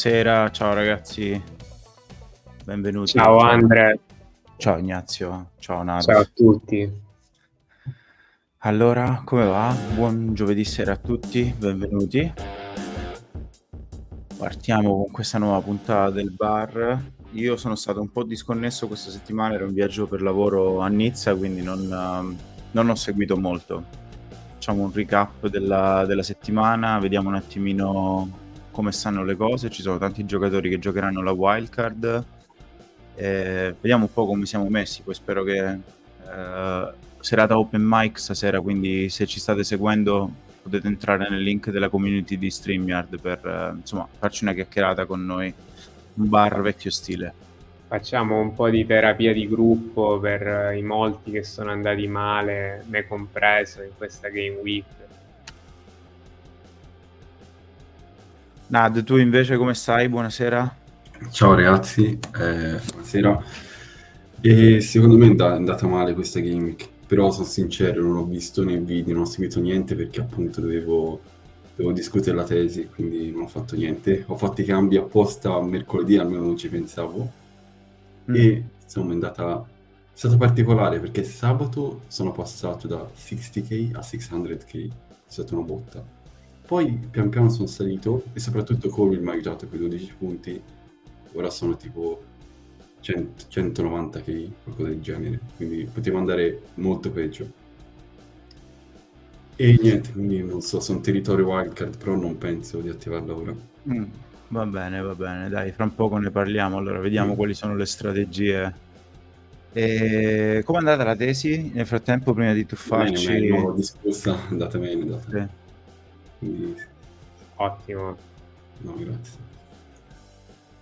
Buonasera, ciao ragazzi, benvenuti. Ciao Andre. Ciao Ignazio, ciao Nato. Ciao a tutti. Allora, come va? Buon giovedì sera a tutti, benvenuti. Partiamo con questa nuova puntata del bar. Io sono stato un po' disconnesso questa settimana, ero in viaggio per lavoro a Nizza, quindi non, ehm, non ho seguito molto. Facciamo un recap della, della settimana, vediamo un attimino come stanno le cose. Ci sono tanti giocatori che giocheranno la wildcard. Vediamo un po' come siamo messi. Poi spero che eh, serata open mic stasera. Quindi, se ci state seguendo, potete entrare nel link della community di StreamYard per eh, insomma farci una chiacchierata con noi. Un bar vecchio stile. Facciamo un po' di terapia di gruppo per eh, i molti che sono andati male, me compreso, in questa game week Nad, tu invece come stai? Buonasera. Ciao ragazzi, eh, buonasera. E secondo me è andata male questa gimmick, però sono sincero, non ho visto né video, non ho seguito niente perché appunto dovevo, dovevo discutere la tesi, quindi non ho fatto niente. Ho fatto i cambi apposta mercoledì, almeno non ci pensavo. Mm. E insomma è andata... È stato particolare perché sabato sono passato da 60k a 600k, è stata una botta poi pian piano sono salito e soprattutto Colville mi ha aiutato con i 12 punti. Ora sono tipo 100, 190 k, qualcosa del genere. Quindi potevo andare molto peggio. E niente, quindi non so, sono territorio wildcard, però non penso di attivarla ora. Mm, va bene, va bene, dai, fra un poco ne parliamo, allora vediamo mm. quali sono le strategie. E... Come è andata la tesi? Nel frattempo, prima di tuffarci... Bene, bene, non l'ho discussa, andate bene, andate bene. Sì. Quindi... Ottimo. No, grazie.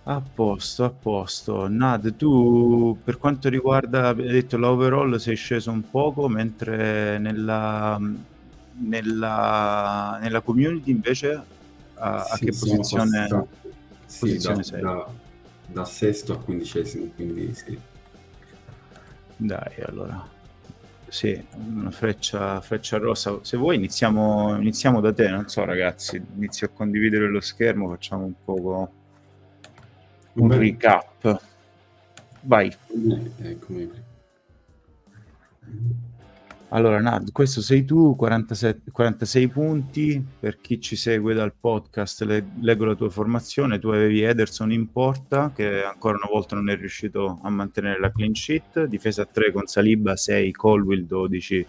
A posto, a posto. Nad, tu per quanto riguarda, hai detto l'overall, sei sceso un poco, mentre nella, nella, nella community invece a, sì, a che posizione, sì, posizione da, sei? Da, da sesto a quindicesimo, quindi sì. Dai, allora sì, una freccia, freccia rossa. Se vuoi iniziamo, iniziamo da te, non so ragazzi, inizio a condividere lo schermo, facciamo un po' un Beh. recap. Vai. Eccomi. Allora, Nad, questo sei tu, 47, 46 punti. Per chi ci segue dal podcast, le, leggo la tua formazione. Tu avevi Ederson in porta, che ancora una volta non è riuscito a mantenere la clean sheet. Difesa a 3 con Saliba 6, Colwill 12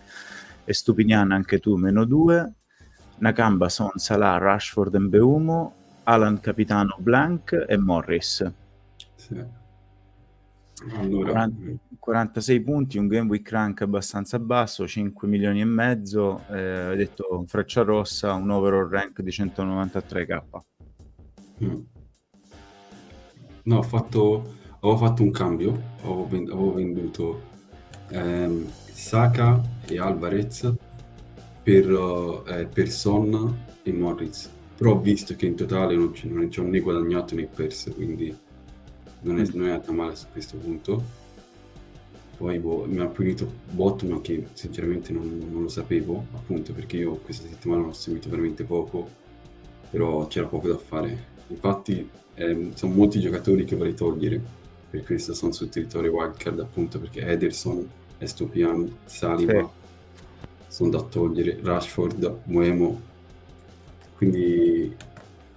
e Stupinian anche tu meno 2. Nakamba, Son, Salah, Rashford e Mbeumo. Alan Capitano, Blank e Morris. Sì. Allora, 40, 46 punti, un game week rank abbastanza basso, 5 milioni e mezzo, eh, hai detto freccia rossa, un overall rank di 193k. Mm. No, ho fatto, avevo fatto un cambio, avevo, vend- avevo venduto ehm, Saka e Alvarez per, eh, per Son e Morris, però ho visto che in totale non, c- non ci ho né guadagnato né perso, quindi non è, non è andata male su questo punto. Poi boh, mi ha punito Bottom che sinceramente non, non, lo sapevo, appunto perché io questa settimana l'ho seguito veramente poco, però c'era poco da fare. Infatti eh, sono molti giocatori che vorrei togliere, per questo sono sul territorio wildcard appunto perché Ederson, Estopian, Saliba sì. sono da togliere, Rashford, Muemo, quindi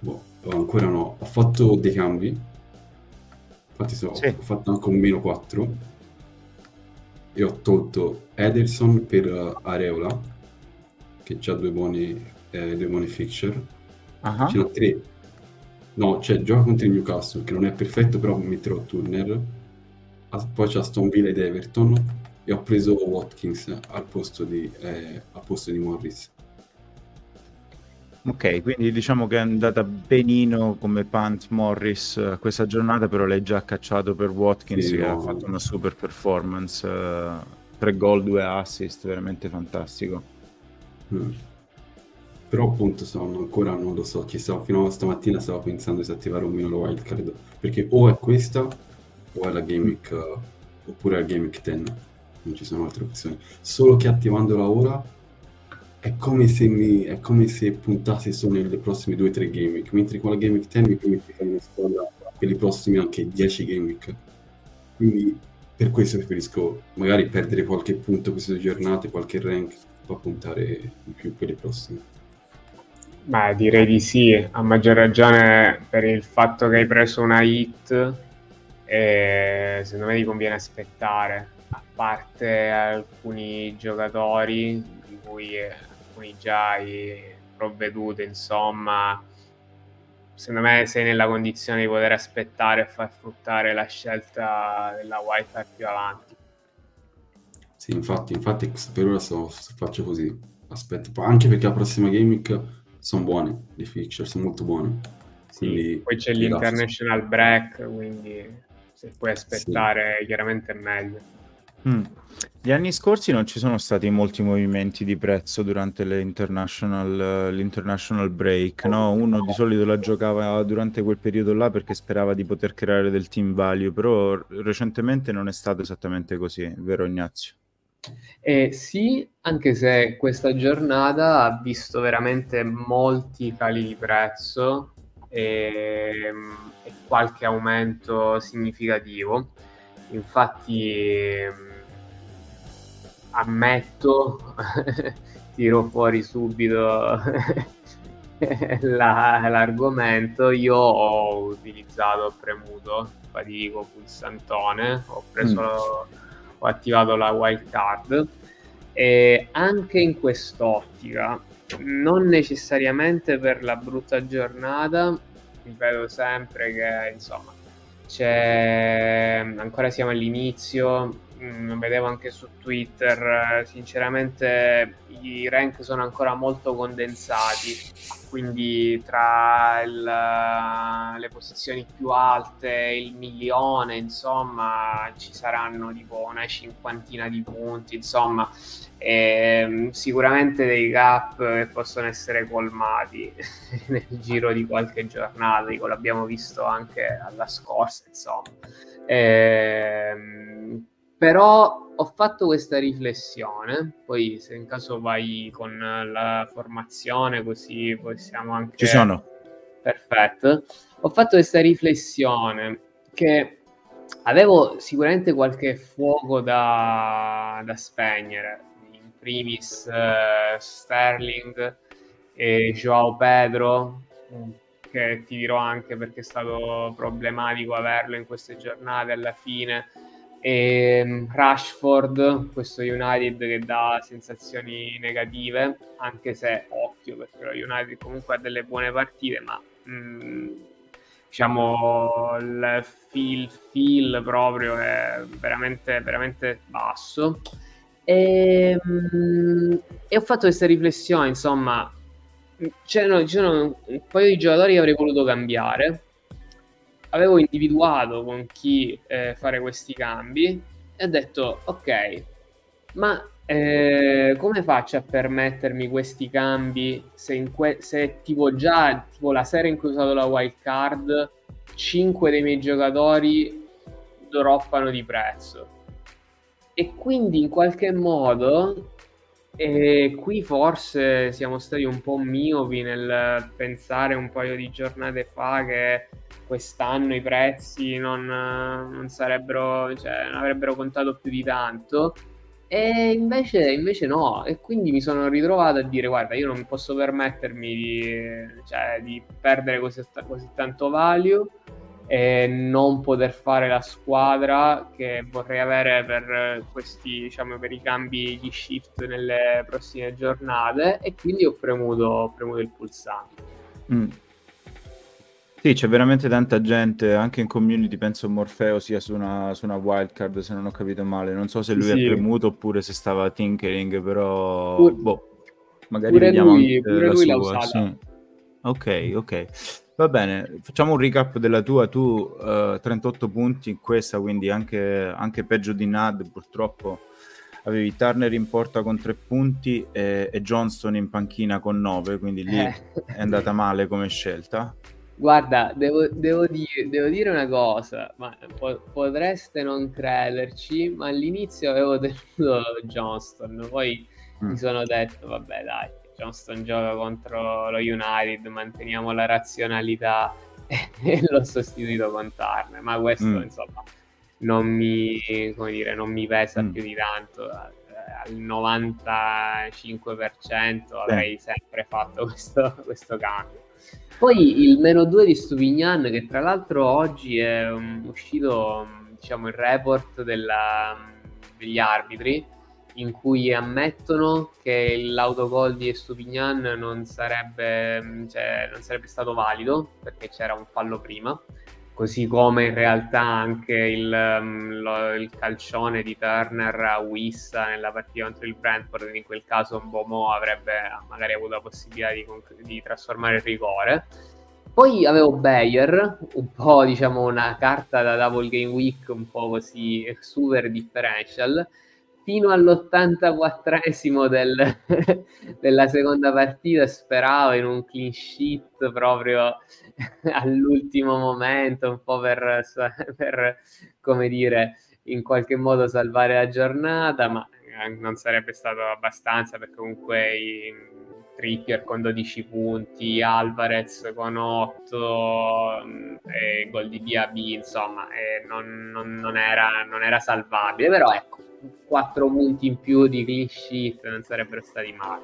boh, ancora no. Ho fatto dei cambi, infatti so, sì. ho fatto anche un meno 4 e ho tolto Ederson per uh, Areola che ha due buoni eh, due buoni fixture. Uh-huh. ce tre. No cioè gioca contro il Newcastle che non è perfetto però metterò Turner. Poi c'è Stonville ed Everton. E ho preso Watkins al posto di, eh, al posto di Morris Ok, quindi diciamo che è andata benino come punt Morris uh, questa giornata, però l'hai già cacciato per Watkins sì, che no. ha fatto una super performance, uh, tre gol, due assist, veramente fantastico. Mm. Però appunto sono ancora non lo so, ci stavo, fino a stamattina stavo pensando di attivare un meno la wildcard, perché o è questa o è la Game Week, uh, oppure la Game Week 10, non ci sono altre opzioni. Solo che attivandola ora è come se, mi, è come se puntassi solo nelle prossime due o tre game week, mentre con la game week 10 mi permette di squadra per i prossimi anche 10 game. Quindi per questo preferisco magari perdere qualche punto queste due giornate, qualche rank, poi puntare di più per le prossime. Beh, direi di sì, a maggior ragione per il fatto che hai preso una hit e secondo me ti conviene aspettare, a parte alcuni giocatori di cui già provveduto, insomma, secondo me sei nella condizione di poter aspettare e far fruttare la scelta della wildcard più avanti. Sì, infatti, infatti per ora so, faccio così, aspetto, anche perché la prossima Week sono buone, le fixture sono molto buone. Sì, poi c'è l'international break, quindi se puoi aspettare sì. chiaramente è meglio. Mm. Gli anni scorsi non ci sono stati molti movimenti di prezzo durante l'international, l'international break, no? Uno di solito la giocava durante quel periodo là perché sperava di poter creare del team value, però recentemente non è stato esattamente così, vero Ignazio? Eh, sì, anche se questa giornata ha visto veramente molti cali di prezzo e, e qualche aumento significativo. Infatti, ammetto, tiro fuori subito la, l'argomento. Io ho utilizzato, ho premuto fatico pulsantone, ho preso. Mm ho attivato la wild card e anche in quest'ottica non necessariamente per la brutta giornata ripeto sempre che insomma c'è ancora siamo all'inizio mm, vedevo anche su Twitter sinceramente i rank sono ancora molto condensati quindi tra il, le posizioni più alte il milione insomma ci saranno tipo una cinquantina di punti insomma e, sicuramente dei gap che possono essere colmati nel giro di qualche giornata dico, l'abbiamo visto anche alla scorsa insomma. E, però ho fatto questa riflessione, poi se in caso vai con la formazione così possiamo anche... Ci sono. Perfetto. Ho fatto questa riflessione che avevo sicuramente qualche fuoco da, da spegnere, in primis uh, Sterling e Joao Pedro, che ti dirò anche perché è stato problematico averlo in queste giornate alla fine e Rashford, questo United che dà sensazioni negative, anche se occhio perché lo United comunque ha delle buone partite, ma mh, mm, diciamo il feel, feel proprio è veramente, veramente basso. E, mh, mm, e ho fatto questa riflessione, insomma, c'erano, c'erano un paio di giocatori che avrei voluto cambiare avevo individuato con chi eh, fare questi cambi e ho detto ok, ma eh, come faccio a permettermi questi cambi se, que- se tipo già tipo la sera in cui ho usato la wild card 5 dei miei giocatori droppano di prezzo? E quindi in qualche modo e qui forse siamo stati un po' miopi nel pensare un paio di giornate fa che quest'anno i prezzi non, non sarebbero, cioè, non avrebbero contato più di tanto. E invece, invece, no, e quindi mi sono ritrovato a dire: Guarda, io non posso permettermi di, cioè, di perdere così, così tanto value e non poter fare la squadra che vorrei avere per questi, diciamo, per i cambi di shift nelle prossime giornate e quindi ho premuto, ho premuto il pulsante. Mm. Sì, c'è veramente tanta gente, anche in community, penso Morfeo sia su una, su una wildcard, se non ho capito male. Non so se lui sì. ha premuto oppure se stava tinkering, però... Pur, boh, magari pure lui, pure lui l'ha usata. Sì. Ok, ok. Va bene, facciamo un recap della tua. Tu uh, eh, 38 punti in questa, quindi anche, anche, peggio di Nad, purtroppo. Avevi Turner in porta con 3 punti e, e Johnston in panchina con 9, quindi lì eh. è andata male come scelta. Guarda, devo, devo, dire, devo, dire, una cosa, ma po- potreste non crederci, ma all'inizio avevo tenuto Johnston, poi mm. mi sono detto, vabbè dai, Johnston gioca contro lo United, manteniamo la razionalità e l'ho sostituito con Turner, ma questo mm. insomma non mi, dire, non mi pesa mm. più di tanto al 95% avrei sempre fatto questo, questo, cambio. Poi il meno 2 di Stupignan, che tra l'altro oggi è um, uscito diciamo, il report della, degli arbitri, in cui ammettono che l'autogol di Estupignan non sarebbe, cioè, non sarebbe stato valido perché c'era un fallo prima così come in realtà anche il, um, lo, il, calcione di Turner a Wissa nella partita contro il Brentford, in quel caso Bomo avrebbe magari avuto la possibilità di, di trasformare il rigore. Poi avevo Bayer, un po' diciamo una carta da double game week, un po' così super differential, fino all'84esimo del, della seconda partita speravo in un clean sheet proprio all'ultimo momento, un po' per, per, come dire, in qualche modo salvare la giornata, ma eh, non sarebbe stato abbastanza perché comunque i Trippier con 12 punti, Alvarez con 8 mm, e gol di DAB, insomma, non, non, non, era, non era salvabile, però ecco, 4 punti in più di clean sheet non sarebbero stati male.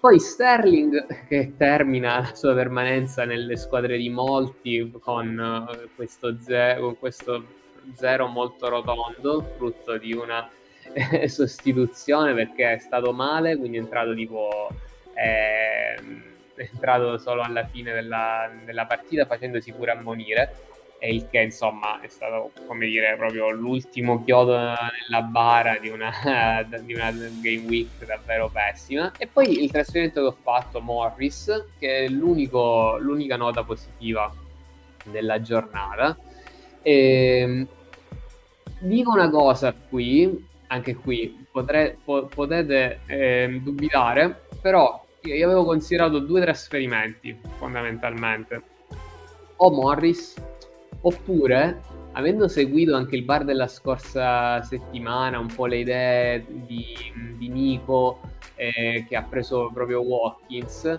Poi Sterling che termina la sua permanenza nelle squadre di molti con uh, questo, ze- con questo zero molto rotondo, frutto di una eh, sostituzione perché è stato male, quindi è entrato tipo... Eh, è entrato solo alla fine della, della partita facendosi pure ammonire e il che insomma è stato come dire proprio l'ultimo chiodo nella bara di una, di una game week davvero pessima. E poi il trasferimento che ho fatto Morris che è l'unica nota positiva della giornata. E, ehm, dico una cosa qui anche qui potre, po, potete eh, dubitare però io avevo considerato due trasferimenti fondamentalmente. O Morris Oppure, avendo seguito anche il bar della scorsa settimana, un po' le idee di, di Nico eh, che ha preso proprio Watkins,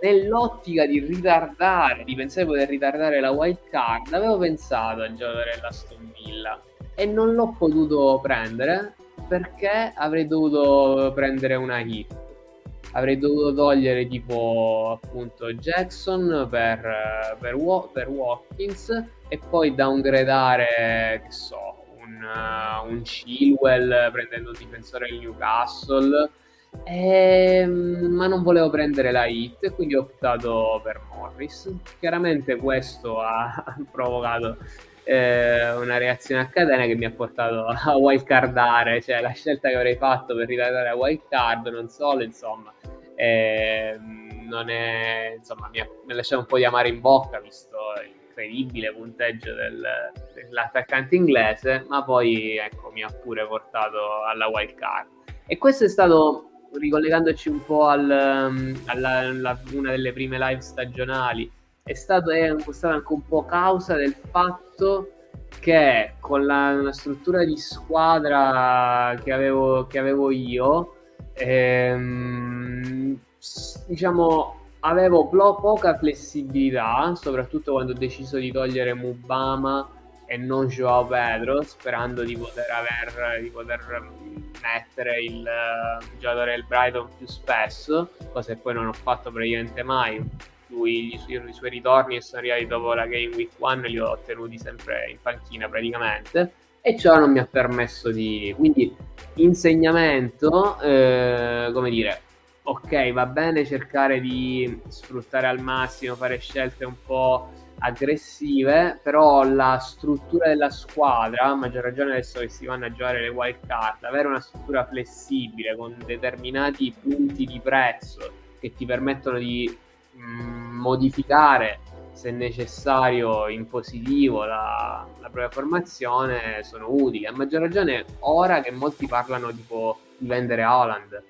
nell'ottica di ritardare, di pensare di poter ritardare la wild card, avevo pensato al giocatore dell'Aston Villa e non l'ho potuto prendere perché avrei dovuto prendere una hit avrei dovuto togliere tipo appunto Jackson per, per, per Watkins e poi downgradare che so un, uh, un Chilwell prendendo il difensore del Newcastle. E, ehm, ma non volevo prendere la hit quindi ho optato per Morris. Chiaramente questo ha provocato eh, una reazione a catena che mi ha portato a wildcardare, cioè la scelta che avrei fatto per ritardare la wildcard, non solo, insomma, eh, non è, insomma, mi ha, mi lasciato un po' di amare in bocca, visto l'incredibile punteggio del, dell'attaccante inglese, ma poi ecco, mi ha pure portato alla wildcard. E questo è stato, ricollegandoci un po' al, alla, alla, una delle prime live stagionali, è stato, è stato anche un po' causa del fatto che con la, la struttura di squadra che avevo, che avevo io, ehm, diciamo, avevo po- poca flessibilità, soprattutto quando ho deciso di togliere Mubama e non Joao Pedro, sperando di poter, aver, di poter mettere il uh, giocatore del Brighton più spesso, cosa che poi non ho fatto praticamente mai lui, i, suoi, ritorni che sono arrivati dopo la Game Week 1 li ho ottenuti sempre in panchina praticamente. E ciò non mi ha permesso di... quindi insegnamento, eh, come dire, ok, va bene cercare di sfruttare al massimo, fare scelte un po' aggressive, però la struttura della squadra, a maggior ragione adesso che si vanno a giocare le wild card, avere una struttura flessibile con determinati punti di prezzo che ti permettono di modificare se necessario in positivo la, la, propria formazione sono utili. A maggior ragione ora che molti parlano tipo di vendere Holland.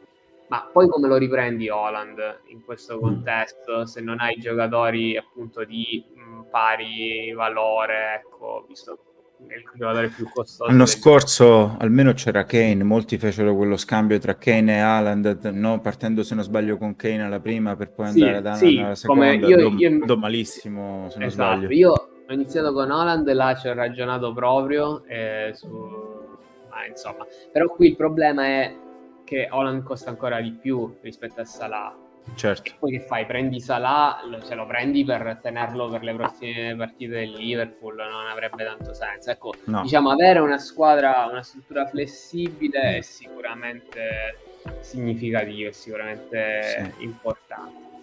Ma poi come lo riprendi Holland in questo mm. contesto se non hai giocatori appunto di mh, mm, pari valore, ecco, visto il giocatore più costoso. L'anno scorso almeno c'era Kane, molti fecero quello scambio tra Kane e Haaland, no? partendo se non sbaglio con Kane alla prima per poi andare ad sì, alla seconda. Io, do, io... do, malissimo se non esatto, sbaglio. Io ho iniziato con Haaland e là ci ho ragionato proprio eh, su... ah, insomma. Però qui il problema è che Holland costa ancora di più rispetto a Salah Certo. E poi che fai? Prendi Salah, se lo prendi per tenerlo per le prossime partite del Liverpool, non avrebbe tanto senso. Ecco, no. diciamo, avere una squadra, una struttura flessibile è sicuramente significativo, è sicuramente sì. importante.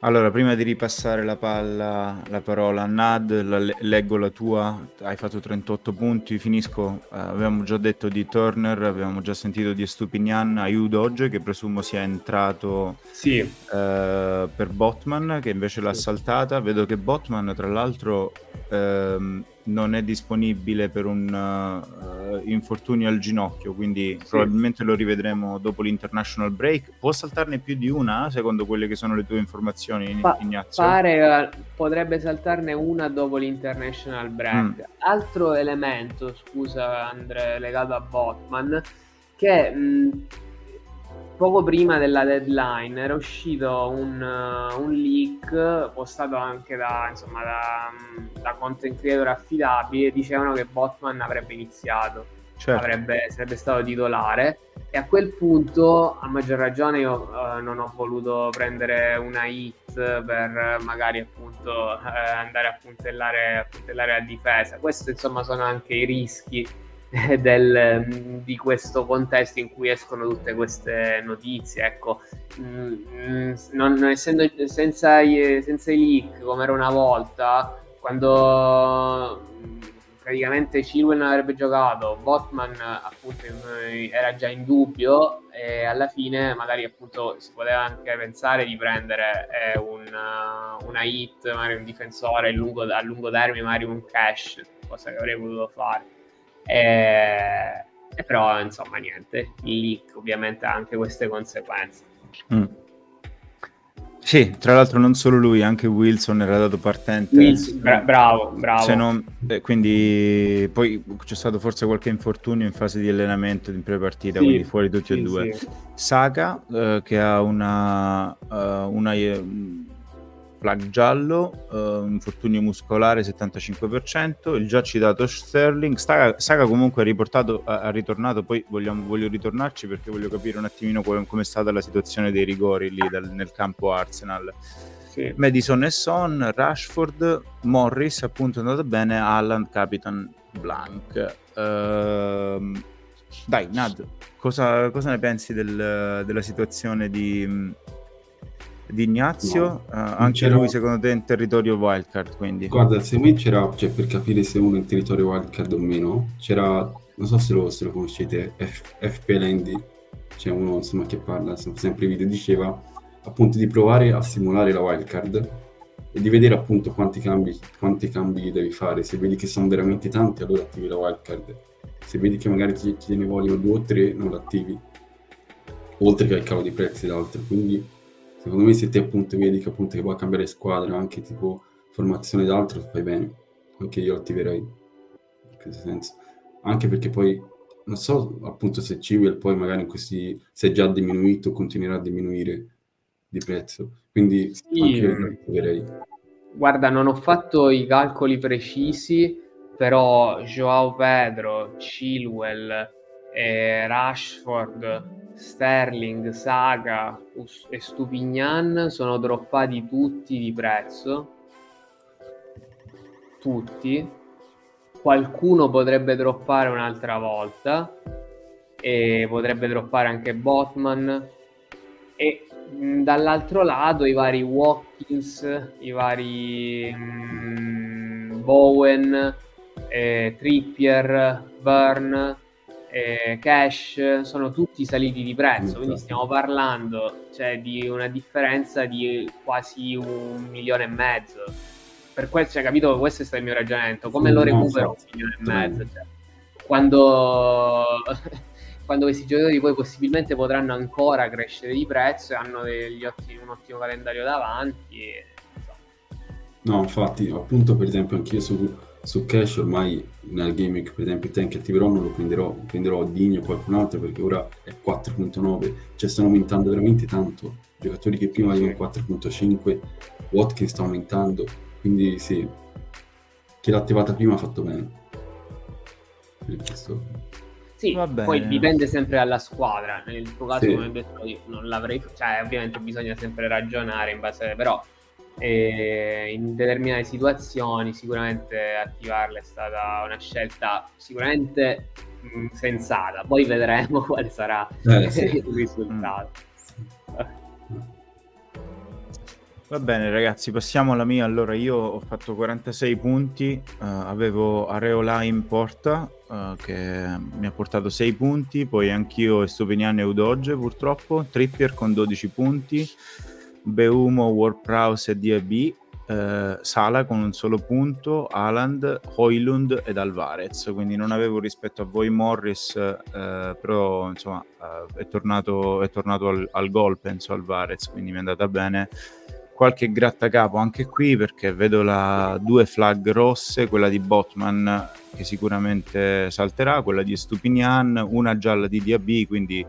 Allora, prima di ripassare la palla, la parola a Nad, la, leggo la tua, hai fatto 38 punti, finisco, eh, avevamo già detto di Turner, avevamo già sentito di Stupignan, Ayudoge che presumo sia entrato sì. eh, per Botman che invece l'ha saltata, vedo che Botman tra l'altro ehm, non è disponibile per un uh, infortunio al ginocchio, quindi sì. probabilmente lo rivedremo dopo l'international break. Può saltarne più di una, secondo quelle che sono le tue informazioni, pa- Ignazio? Pare potrebbe saltarne una dopo l'international break. Mm. Altro elemento, scusa Andre, legato a Botman, che mh, poco prima della deadline era uscito un, uh, un leak postato anche da, insomma, da, mm, da content creator affidabili dicevano che Botman avrebbe iniziato, certo. avrebbe, sarebbe stato titolare e a quel punto a maggior ragione io uh, non ho voluto prendere una hit per magari appunto uh, andare a puntellare, a puntellare la difesa. Questo insomma sono anche i rischi del, di questo contesto in cui escono tutte queste notizie. Ecco, mm, non, essendo senza, senza i leak come era una volta, quando mm, praticamente Chilwell non avrebbe giocato, Botman appunto era già in dubbio e alla fine magari appunto si poteva anche pensare di prendere eh, una, una hit, magari un difensore lungo, a lungo termine, magari un cash, cosa che avrei voluto fare e, e però, insomma, niente. Il leak ovviamente ha anche queste conseguenze. Mm. Sì, tra l'altro non solo lui, anche Wilson era dato partente. Wilson, bra- bravo, bravo. Non, eh, quindi poi c'è stato forse qualche infortunio in fase di allenamento in pre-partita, sì, quindi fuori tutti sì, e due. Sì. Saka eh, che ha una, uh, una flag giallo, uh, infortunio muscolare 75%, il già citato Sterling, Saga, Saga comunque ha riportato, ha, ha ritornato, poi vogliamo, voglio ritornarci perché voglio capire un attimino come è stata la situazione dei rigori lì dal, nel campo Arsenal. Sì. Madison e Son, Rashford, Morris appunto è andato bene, Allan, Capitan, Blank. Uh, dai, Nad, cosa, cosa ne pensi del, della situazione di di Ignazio, no, uh, anche lui secondo te in territorio wildcard quindi? Guarda, secondo me c'era, cioè per capire se uno è in territorio wildcard o meno, c'era, non so se lo, se lo conoscete, F, FP Landy, c'è uno insomma che parla sempre video, diceva appunto di provare a simulare la wildcard e di vedere appunto quanti cambi, quanti cambi devi fare, se vedi che sono veramente tanti allora attivi la wildcard, se vedi che magari ti, ti ne vogliono due o tre non l'attivi, oltre che al calo di prezzi d'altro, quindi secondo me se te appunto vedi che appunto che puoi cambiare squadra anche tipo formazione d'altro fai bene. Anche io attiverei in questo senso. Anche perché poi non so appunto se Civil poi magari in questi se è già diminuito continuerà a diminuire di prezzo. Quindi sì. anche io attiverei. Guarda non ho fatto i calcoli precisi però Joao Pedro Chilwell e Rashford Sterling, Saga e Stupignan sono droppati tutti di prezzo. Tutti. Qualcuno potrebbe droppare un'altra volta e potrebbe droppare anche Botman e mh, dall'altro lato i vari Watkins, i vari mh, Bowen, eh, Trippier, Burn eh, cash sono tutti saliti di prezzo, quindi esatto. stiamo parlando cioè, di una differenza di quasi un milione e mezzo. Per questo, cioè, capito, questo è stato il mio ragionamento, come lo recupero un milione e mezzo? Cioè, quando, quando questi giocatori poi possibilmente potranno ancora crescere di prezzo e hanno ottimi, un ottimo calendario davanti. E, no, infatti, appunto, per esempio, anch'io su su cash ormai nel gaming per esempio Tank attiverò non lo prenderò prenderò Digno o qualcun altro perché ora è 4.9 cioè stanno aumentando veramente tanto giocatori che prima avevano 4.5 Watkins sta aumentando quindi sì chi l'ha attivata prima ha fatto bene per questo sì, poi dipende sempre dalla squadra. Nel tuo caso, sì. come ho detto, io non l'avrei. Cioè, ovviamente bisogna sempre ragionare in base. Però, eh, in determinate situazioni, sicuramente attivarla è stata una scelta sicuramente mh, mm, sensata. Poi vedremo quale sarà eh, sì. il risultato. Mm. Va bene ragazzi, passiamo alla mia. Allora io ho fatto 46 punti, uh, avevo Areola in porta uh, che mi ha portato 6 punti, poi anch'io Estopinian e Udoge purtroppo, Trippier con 12 punti, Beumo, Warprouse e uh, eh, Sala con un solo punto, Aland, Hoylund ed Alvarez, quindi non avevo rispetto a voi Morris, però insomma è tornato, è tornato al, al gol penso Alvarez, quindi mi è andata bene. Qualche grattacapo anche qui perché vedo la, due flag rosse, quella di Botman che sicuramente salterà, quella di Stupinian, una gialla di DAB, quindi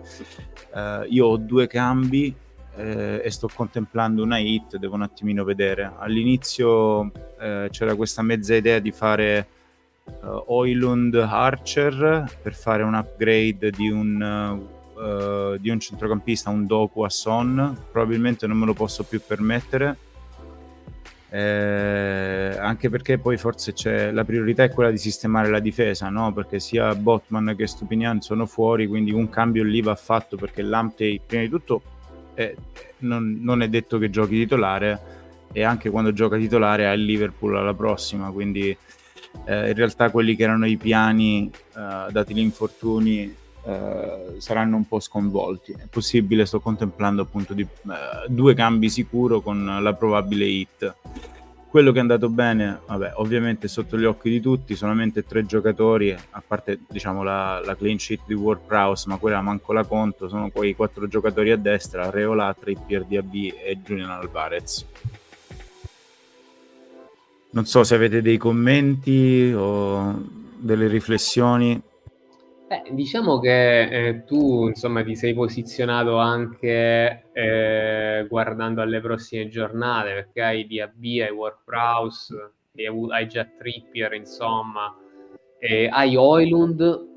eh, io ho due cambi eh, e sto contemplando una hit, devo un attimino vedere. All'inizio eh, c'era questa mezza idea di fare uh, Oilund Archer per fare un upgrade di un... Uh, di un centrocampista, un Doku a Son, probabilmente non me lo posso più permettere. Eh, anche perché poi forse c'è la priorità è quella di sistemare la difesa, no? perché sia Botman che Stupinian sono fuori, quindi un cambio lì va fatto perché Lamptey prima di tutto è, non, non, è detto che giochi titolare e anche quando gioca titolare ha il Liverpool alla prossima, quindi eh, in realtà quelli che erano i piani, eh, dati gli infortuni, eh, saranno un po' sconvolti. È possibile, sto contemplando appunto di, eh, due cambi sicuro con la probabile hit. Quello che è andato bene, vabbè, ovviamente sotto gli occhi di tutti, solamente tre giocatori, a parte diciamo la, la clean sheet di Ward Prowse, ma quella manco la conto, sono quei quattro giocatori a destra, Reola, Trippier, DAB e Julian Alvarez. Non so se avete dei commenti o delle riflessioni. Beh, diciamo che eh, tu insomma ti sei posizionato anche eh, guardando alle prossime giornate perché hai DAB, hai Warprouse, hai già Trippier insomma e hai Oilund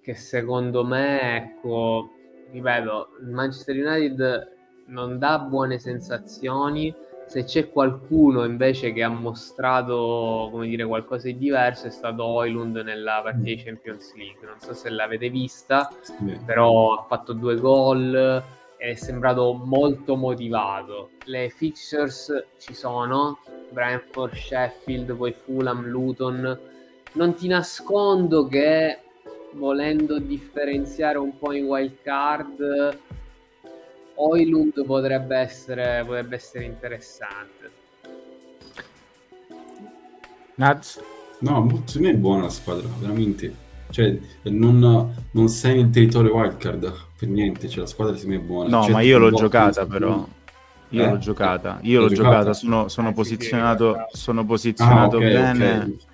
che secondo me ecco ripeto il Manchester United non dà buone sensazioni se c'è qualcuno invece che ha mostrato come dire, qualcosa di diverso è stato Oilund nella partita di Champions League. Non so se l'avete vista, sì. però ha fatto due gol, è sembrato molto motivato. Le fixtures ci sono, Brentford, Sheffield, poi Fulham, Luton. Non ti nascondo che volendo differenziare un po' in wild card Oilund potrebbe essere, potrebbe essere interessante. Naz? No, molto, me è buona la squadra, veramente. Cioè, non, non sei nel territorio wildcard per niente, cioè la squadra si è buona. No, cioè, ma io l'ho giocata però. Io eh? l'ho giocata, io l'ho, giocata, giocata. sono, sono posizionato, sono posizionato ah, okay, bene. Okay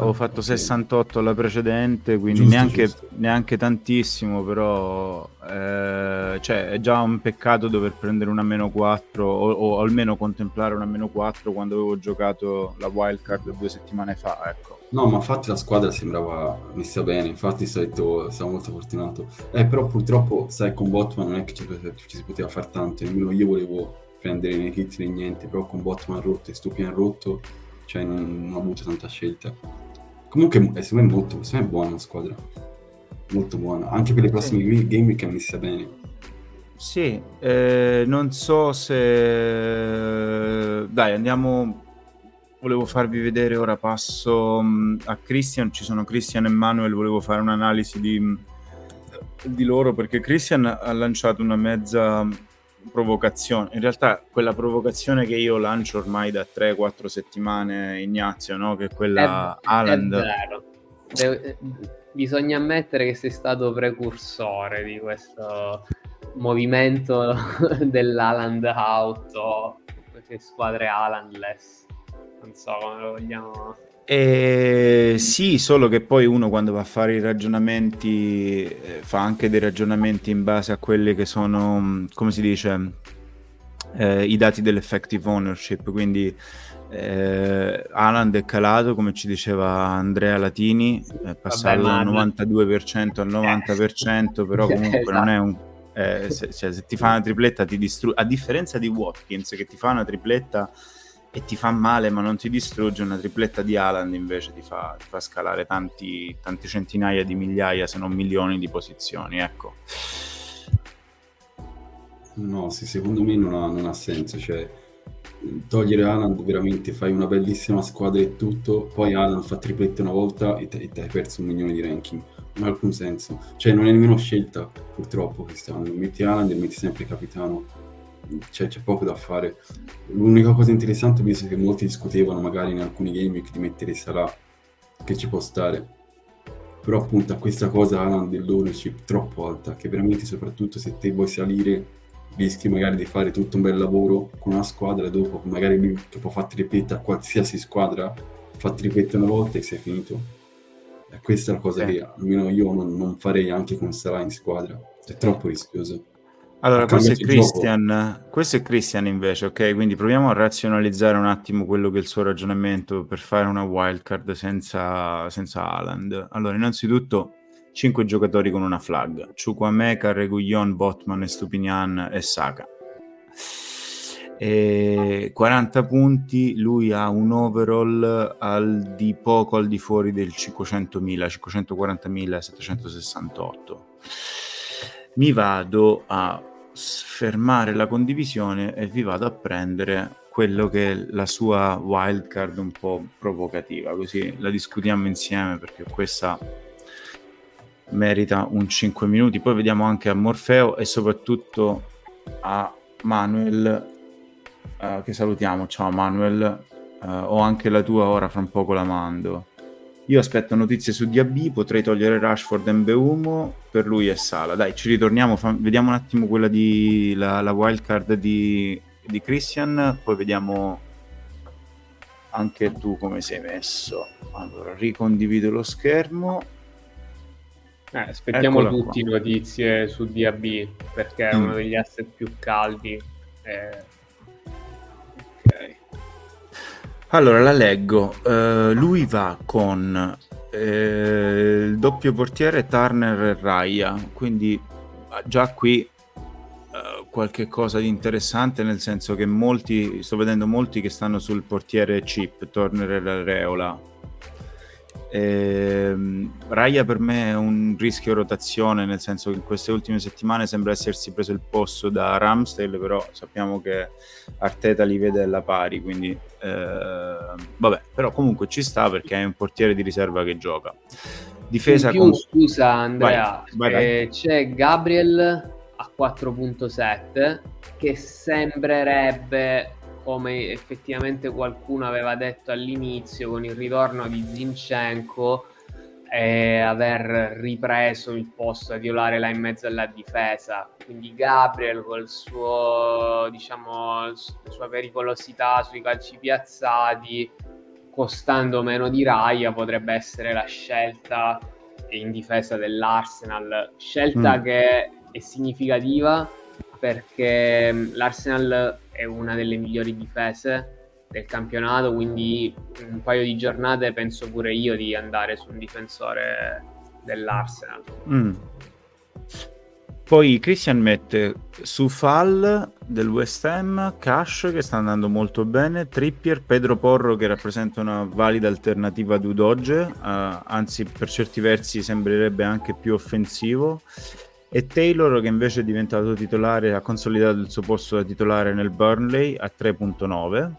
avevo fatto 68 alla precedente, quindi giusto, neanche, giusto. neanche, tantissimo, però eh, cioè, è già un peccato dover prendere una meno 4 o, o, almeno contemplare una meno 4 quando avevo giocato la wildcard due settimane fa. Ecco. No, ma infatti la squadra sembrava messa bene, infatti stavo molto fortunato. Eh, però purtroppo, sai, con Botman non è che ci, ci si poteva fare tanto, nemmeno io volevo prendere nei hit né niente, però con Botman rotto e Stupian rotto, cioè non, non ho avuto tanta scelta. Comunque, eh, secondo me, è molto, secondo me è buona la squadra. Molto buona. Anche per le prossime sì. game che è messa bene. Sì, eh, non so se... Dai, andiamo... Volevo farvi vedere, ora passo mm, a Christian, ci sono Christian e Manuel, volevo fare un'analisi di, di loro perché Christian ha lanciato una mezza provocazione. In realtà quella provocazione che io lancio ormai da 3-4 settimane, Ignazio, no? che è quella è, Haaland. È bisogna ammettere che sei stato precursore di questo movimento dell'Aland out o queste squadre Haalandless. Non so come lo vogliamo Eh, sì, solo che poi uno quando va a fare i ragionamenti eh, fa anche dei ragionamenti in base a quelli che sono, mm, come si dice, eh, i dati dell'effective ownership, quindi eh, Alan è calato, come ci diceva Andrea Latini, è passato dal 92% al 90%, però comunque esatto. non è un... Eh, se, cioè, se, ti fa una tripletta ti distrugge, a differenza di Watkins che ti fa una tripletta e ti fa male ma non ti distrugge, una tripletta di Alan invece ti fa, ti fa scalare tanti, tanti centinaia di migliaia se non milioni di posizioni, ecco. No, sì, secondo me non ha, non ha senso, cioè togliere Alan veramente fai una bellissima squadra e tutto, poi Alan fa triplette una volta e ti hai perso un milione di ranking. Non ha alcun senso. Cioè non è nemmeno scelta, purtroppo, quest'anno. Metti Alan e metti sempre capitano. Cioè, c'è poco da fare. L'unica cosa interessante, visto che molti discutevano magari in alcuni game di mettere Salah, che ci può stare. Però appunto a questa cosa Alan dell'ownership troppo alta, che veramente soprattutto se te vuoi salire rischi magari di fare tutto un bel lavoro con una squadra e dopo magari lui che può fare tripletta a qualsiasi squadra fa tripletta una volta e sei finito e questa è la cosa sì. che almeno io non, non, farei anche con Salah in squadra è troppo rischioso allora questo è, Christian, questo è Christian invece ok? Quindi proviamo a razionalizzare un attimo quello che è il suo ragionamento per fare una wildcard senza, senza Haaland. Allora innanzitutto 5 giocatori con una flag, Chukwameka, Reguillon, Botman, Stupinian e Saka. E 40 punti, lui ha un overall al di poco al di fuori del 500.000, 540.768. Mi vado a fermare la condivisione e vi vado a prendere quello che è la sua wildcard un po' provocativa, così la discutiamo insieme perché questa merita un 5 minuti. Poi vediamo anche a Morfeo e soprattutto a Manuel, uh, che salutiamo. Ciao Manuel, uh, ho anche la tua ora, fra un poco la mando. Io aspetto notizie su DAB, potrei togliere Rashford e Mbeumo, per lui è Sala. Dai, ci ritorniamo, fa- vediamo un attimo quella di la, la wildcard di, di Christian, poi vediamo anche tu come sei messo. Allora, ricondivido lo schermo. Eh, aspettiamo Eccola tutti qua. notizie su DAB perché è mm. uno degli asset più caldi. Eh... Allora la leggo. Uh, lui va con eh, il doppio portiere Turner e Raya, quindi già qui uh, qualche cosa di interessante nel senso che molti, sto vedendo molti che stanno sul portiere chip, Turner e Reola eh, Raya per me è un rischio rotazione, nel senso che in queste ultime settimane sembra essersi preso il posto da Ramsdale, però sappiamo che Arteta li vede alla pari, quindi eh, vabbè, però comunque ci sta perché è un portiere di riserva che gioca. Difesa in più, con... scusa Andrea, vai, vai, eh, c'è Gabriel a 4.7 che sembrerebbe come effettivamente qualcuno aveva detto all'inizio con il ritorno di Zinchenko e aver ripreso il posto a violare là in mezzo alla difesa quindi Gabriel con il suo diciamo la sua pericolosità sui calci piazzati costando meno di Raya potrebbe essere la scelta in difesa dell'Arsenal scelta mm. che è significativa perché l'Arsenal è una delle migliori difese del campionato, quindi un paio di giornate penso pure io di andare su un difensore dell'Arsenal. Mm. Poi Christian mette su Fall del West Ham, Cash che sta andando molto bene, Trippier, Pedro Porro che rappresenta una valida alternativa ad Udoge, uh, anzi per certi versi sembrerebbe anche più offensivo e Taylor che invece è diventato titolare, ha consolidato il suo posto da titolare nel Burnley a 3.9.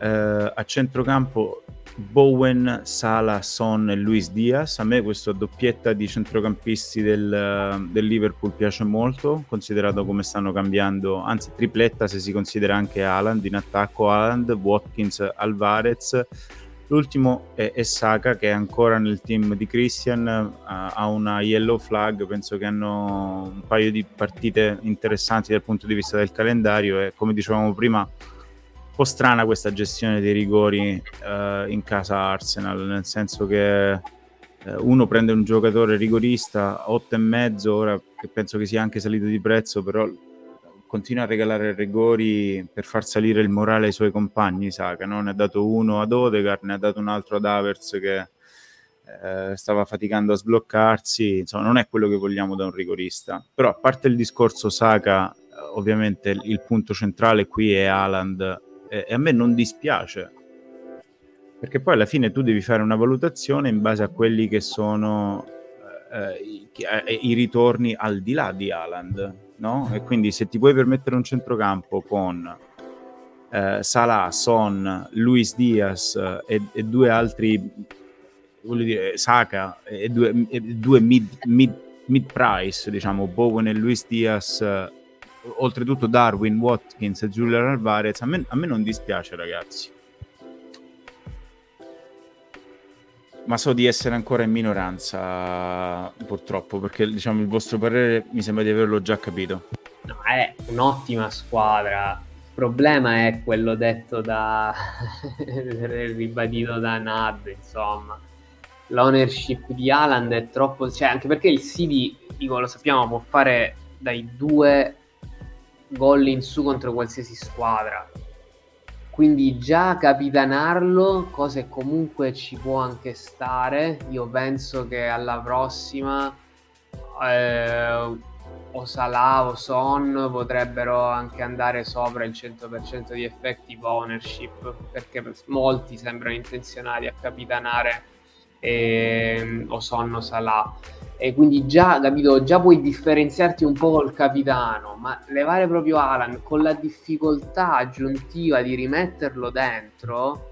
Eh, a centrocampo Bowen, Sala, Son e Luis Diaz. A me questa doppietta di centrocampisti del, del, Liverpool piace molto, considerato come stanno cambiando, anzi tripletta se si considera anche Haaland in attacco, Haaland, Watkins, Alvarez, L'ultimo è, è, Saka che è ancora nel team di Christian, uh, ha una yellow flag, penso che hanno un paio di partite interessanti dal punto di vista del calendario e come dicevamo prima po' strana questa gestione dei rigori eh, in casa Arsenal, nel senso che eh, uno prende un giocatore rigorista a 8,5, ora che penso che sia anche salito di prezzo, però continua a regalare rigori per far salire il morale ai suoi compagni, Saka, no? ne ha dato uno ad Odegaard, ne ha dato un altro ad Avers che eh, stava faticando a sbloccarsi, insomma non è quello che vogliamo da un rigorista, però a parte il discorso Saka, ovviamente il punto centrale qui è Haaland. E, a me non dispiace. Perché poi alla fine tu devi fare una valutazione in base a quelli che sono eh, i, eh, i, ritorni al di là di Haaland, no? E quindi se ti puoi permettere un centrocampo con eh, Salah, Son, Luis Diaz eh, e, e, due altri, voglio dire, Saka e due, e due mid, mid, mid, price, diciamo, Bowen e Luis Diaz oltretutto Darwin, Watkins e Julian Alvarez, a me, a me non dispiace ragazzi. Ma so di essere ancora in minoranza purtroppo, perché diciamo il vostro parere mi sembra di averlo già capito. No, è un'ottima squadra. Il problema è quello detto da ribadito da Nad, insomma. L'ownership di Haaland è troppo, cioè anche perché il City, dico, lo sappiamo, può fare dai due gol in su contro qualsiasi squadra. Quindi già capitanarlo, cosa che comunque ci può anche stare. Io penso che alla prossima eh, o Salah o Son potrebbero anche andare sopra il 100% di effective ownership perché molti sembrano intenzionati a capitanare eh, o Son o Salah e quindi già, capito, già puoi differenziarti un po' col capitano, ma levare proprio Alan con la difficoltà aggiuntiva di rimetterlo dentro,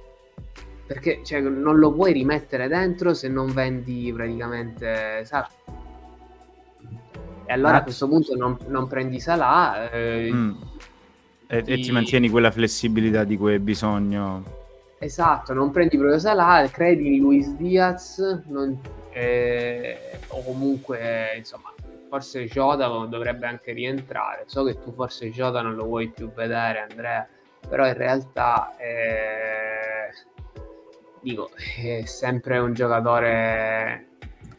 perché cioè, non lo puoi rimettere dentro se non vendi praticamente Salah. E allora ah. a questo punto non, non prendi Salah eh, mm. e, ti... e ti mantieni quella flessibilità di cui hai bisogno. Esatto, non prendi proprio Salah, credi in Luis Diaz, non eh, o comunque insomma forse Jota dovrebbe anche rientrare. So che tu forse Jota non lo vuoi più vedere Andrea però in realtà eh, dico è sempre un giocatore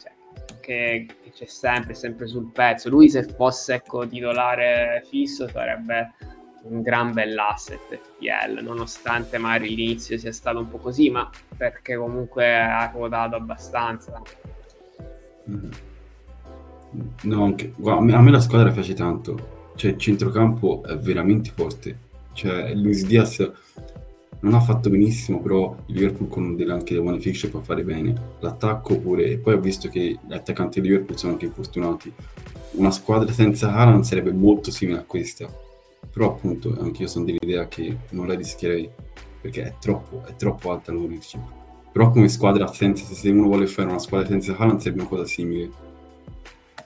cioè, che, che, c'è sempre sempre sul pezzo. Lui se fosse ecco titolare fisso sarebbe un gran bell'asset FPL nonostante magari l'inizio sia stato un po' così ma perché comunque ha quotato abbastanza. No, anche, a me la squadra piace tanto, cioè il centrocampo è veramente forte, cioè Luis Diaz non ha fatto benissimo, però il Liverpool con delle, anche le buone fixture può fare bene, l'attacco pure, poi ho visto che gli attaccanti di Liverpool sono anche infortunati, una squadra senza Haaland sarebbe molto simile a questa, però appunto anche io sono dell'idea che non la rischierei, perché è troppo, è troppo alta l'ownership. Però come squadra senza, se uno vuole fare una squadra senza Haaland sarebbe una cosa simile.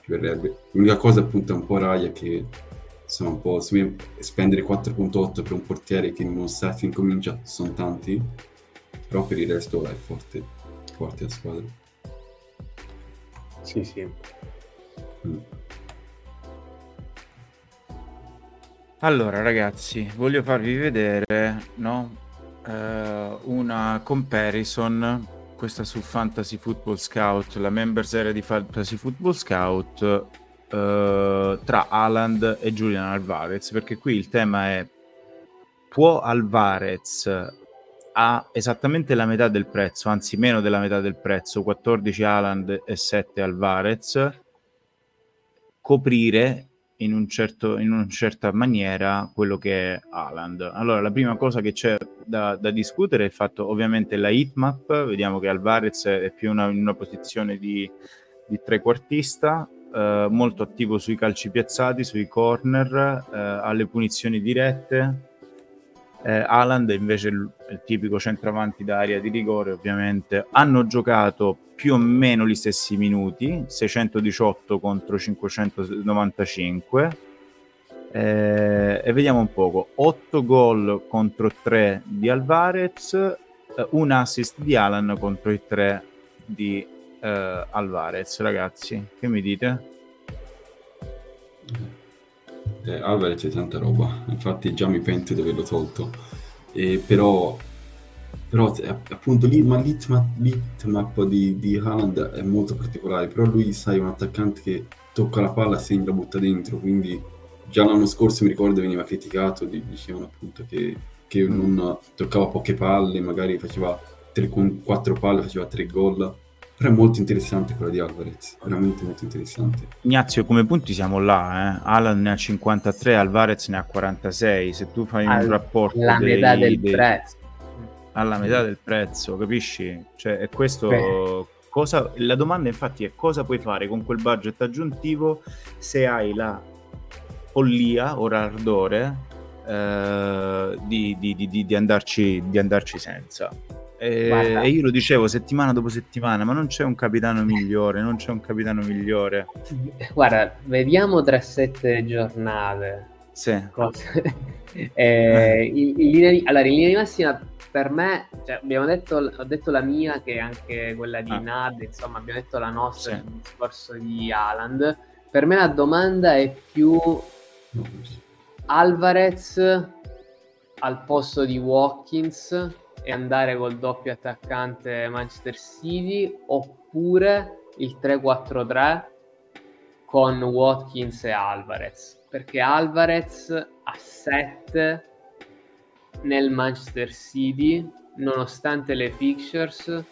Verrebbe. L'unica cosa appunto è un po' Raya che insomma un po' spendere 4.8 per un portiere che in uno set incomincia sono tanti, però per il resto è forte, forte la squadra. Sì, sì. Mm. Allora ragazzi, voglio farvi vedere, no? uh, una comparison, questa su Fantasy Football Scout, la members area di Fantasy Football Scout, uh, tra Aland e Julian Alvarez, perché qui il tema è può Alvarez a esattamente la metà del prezzo, anzi meno della metà del prezzo, 14 Aland e 7 Alvarez, coprire in, un certo, in una certa maniera quello che è Haaland. Allora, la prima cosa che c'è da, da discutere è il fatto, ovviamente, la hitmap. Vediamo che Alvarez è più una, in una posizione di, di trequartista, eh, molto attivo sui calci piazzati, sui corner, eh, alle punizioni dirette. Eh, invece è il, il tipico centravanti d'area di rigore, ovviamente. Hanno giocato più o meno gli stessi minuti, 618 contro 595. Eh, e vediamo un poco, 8 gol contro 3 di Alvarez, eh, un assist di Alan contro i 3 di eh, Alvarez, ragazzi, che mi dite? Eh, Alvarez è tanta roba, infatti già mi pento di averlo tolto. E però, però appunto lì, ma l'hitmap di, di Haaland è molto particolare, però lui sai è un attaccante che tocca la palla e se la butta dentro, quindi già l'anno scorso mi ricordo veniva criticato, dicevano appunto che, che mm. non toccava poche palle, magari faceva tre, con quattro palle faceva tre gol però è molto interessante quella di Alvarez, veramente molto interessante. Ignazio, come punti siamo là, eh? Alan ne ha 53, Alvarez ne ha 46. Se tu fai All- un rapporto... La dei, metà del dei... prezzo. Alla metà del prezzo, capisci? Cioè, è questo... Cosa... La domanda infatti è cosa puoi fare con quel budget aggiuntivo se hai la follia o l'ardore eh, di, di, di, di, andarci, di andarci senza. E, e, io lo dicevo settimana dopo settimana, ma non c'è un capitano migliore, non c'è un capitano migliore. Guarda, vediamo tra sette giornate. Sì. eh, in, in linea, allora, in linea di massima, per me, cioè, abbiamo detto, ho detto la mia, che è anche quella di ah. Nad, insomma, abbiamo detto la nostra, sì. il discorso di Aland. Per me la domanda è più Alvarez al posto di Watkins e andare col doppio attaccante Manchester City oppure il 3-4-3 con Watkins e Alvarez perché Alvarez a 7 nel Manchester City nonostante le fixtures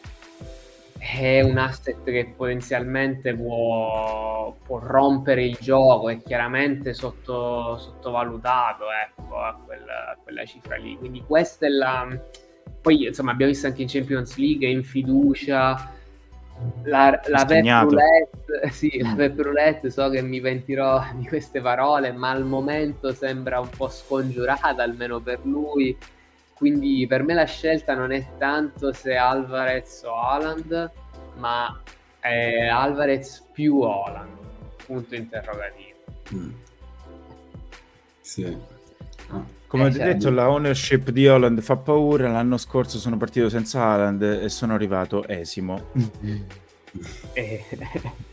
è un asset che potenzialmente può, può rompere il gioco è chiaramente sotto, sottovalutato ecco, a, quella, a quella cifra lì. Quindi questa è la poi insomma abbiamo visto anche in Champions League in fiducia la, la Pep Roulette, sì, la Roulette so che mi pentirò di queste parole ma al momento sembra un po' scongiurata almeno per lui. Quindi per me la scelta non è tanto se Alvarez o Haaland ma è Alvarez più Haaland. Punto interrogativo. Mm. sì come ho detto, la ownership di Holland fa paura. L'anno scorso sono partito senza Holland e sono arrivato esimo. eh,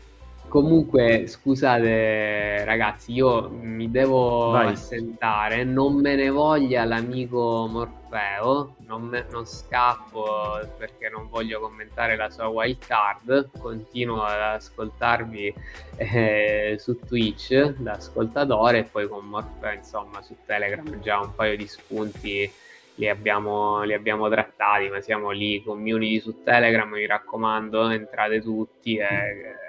Comunque, scusate ragazzi, io mi devo Vai. assentare, non me ne voglia l'amico Morfeo, non, me, non, scappo perché non voglio commentare la sua wild card, continuo ad ascoltarvi eh, su Twitch da ascoltatore. E poi con Morfeo insomma su Telegram già un paio di spunti li abbiamo, li abbiamo trattati, ma siamo lì, community su Telegram, mi raccomando, entrate tutti e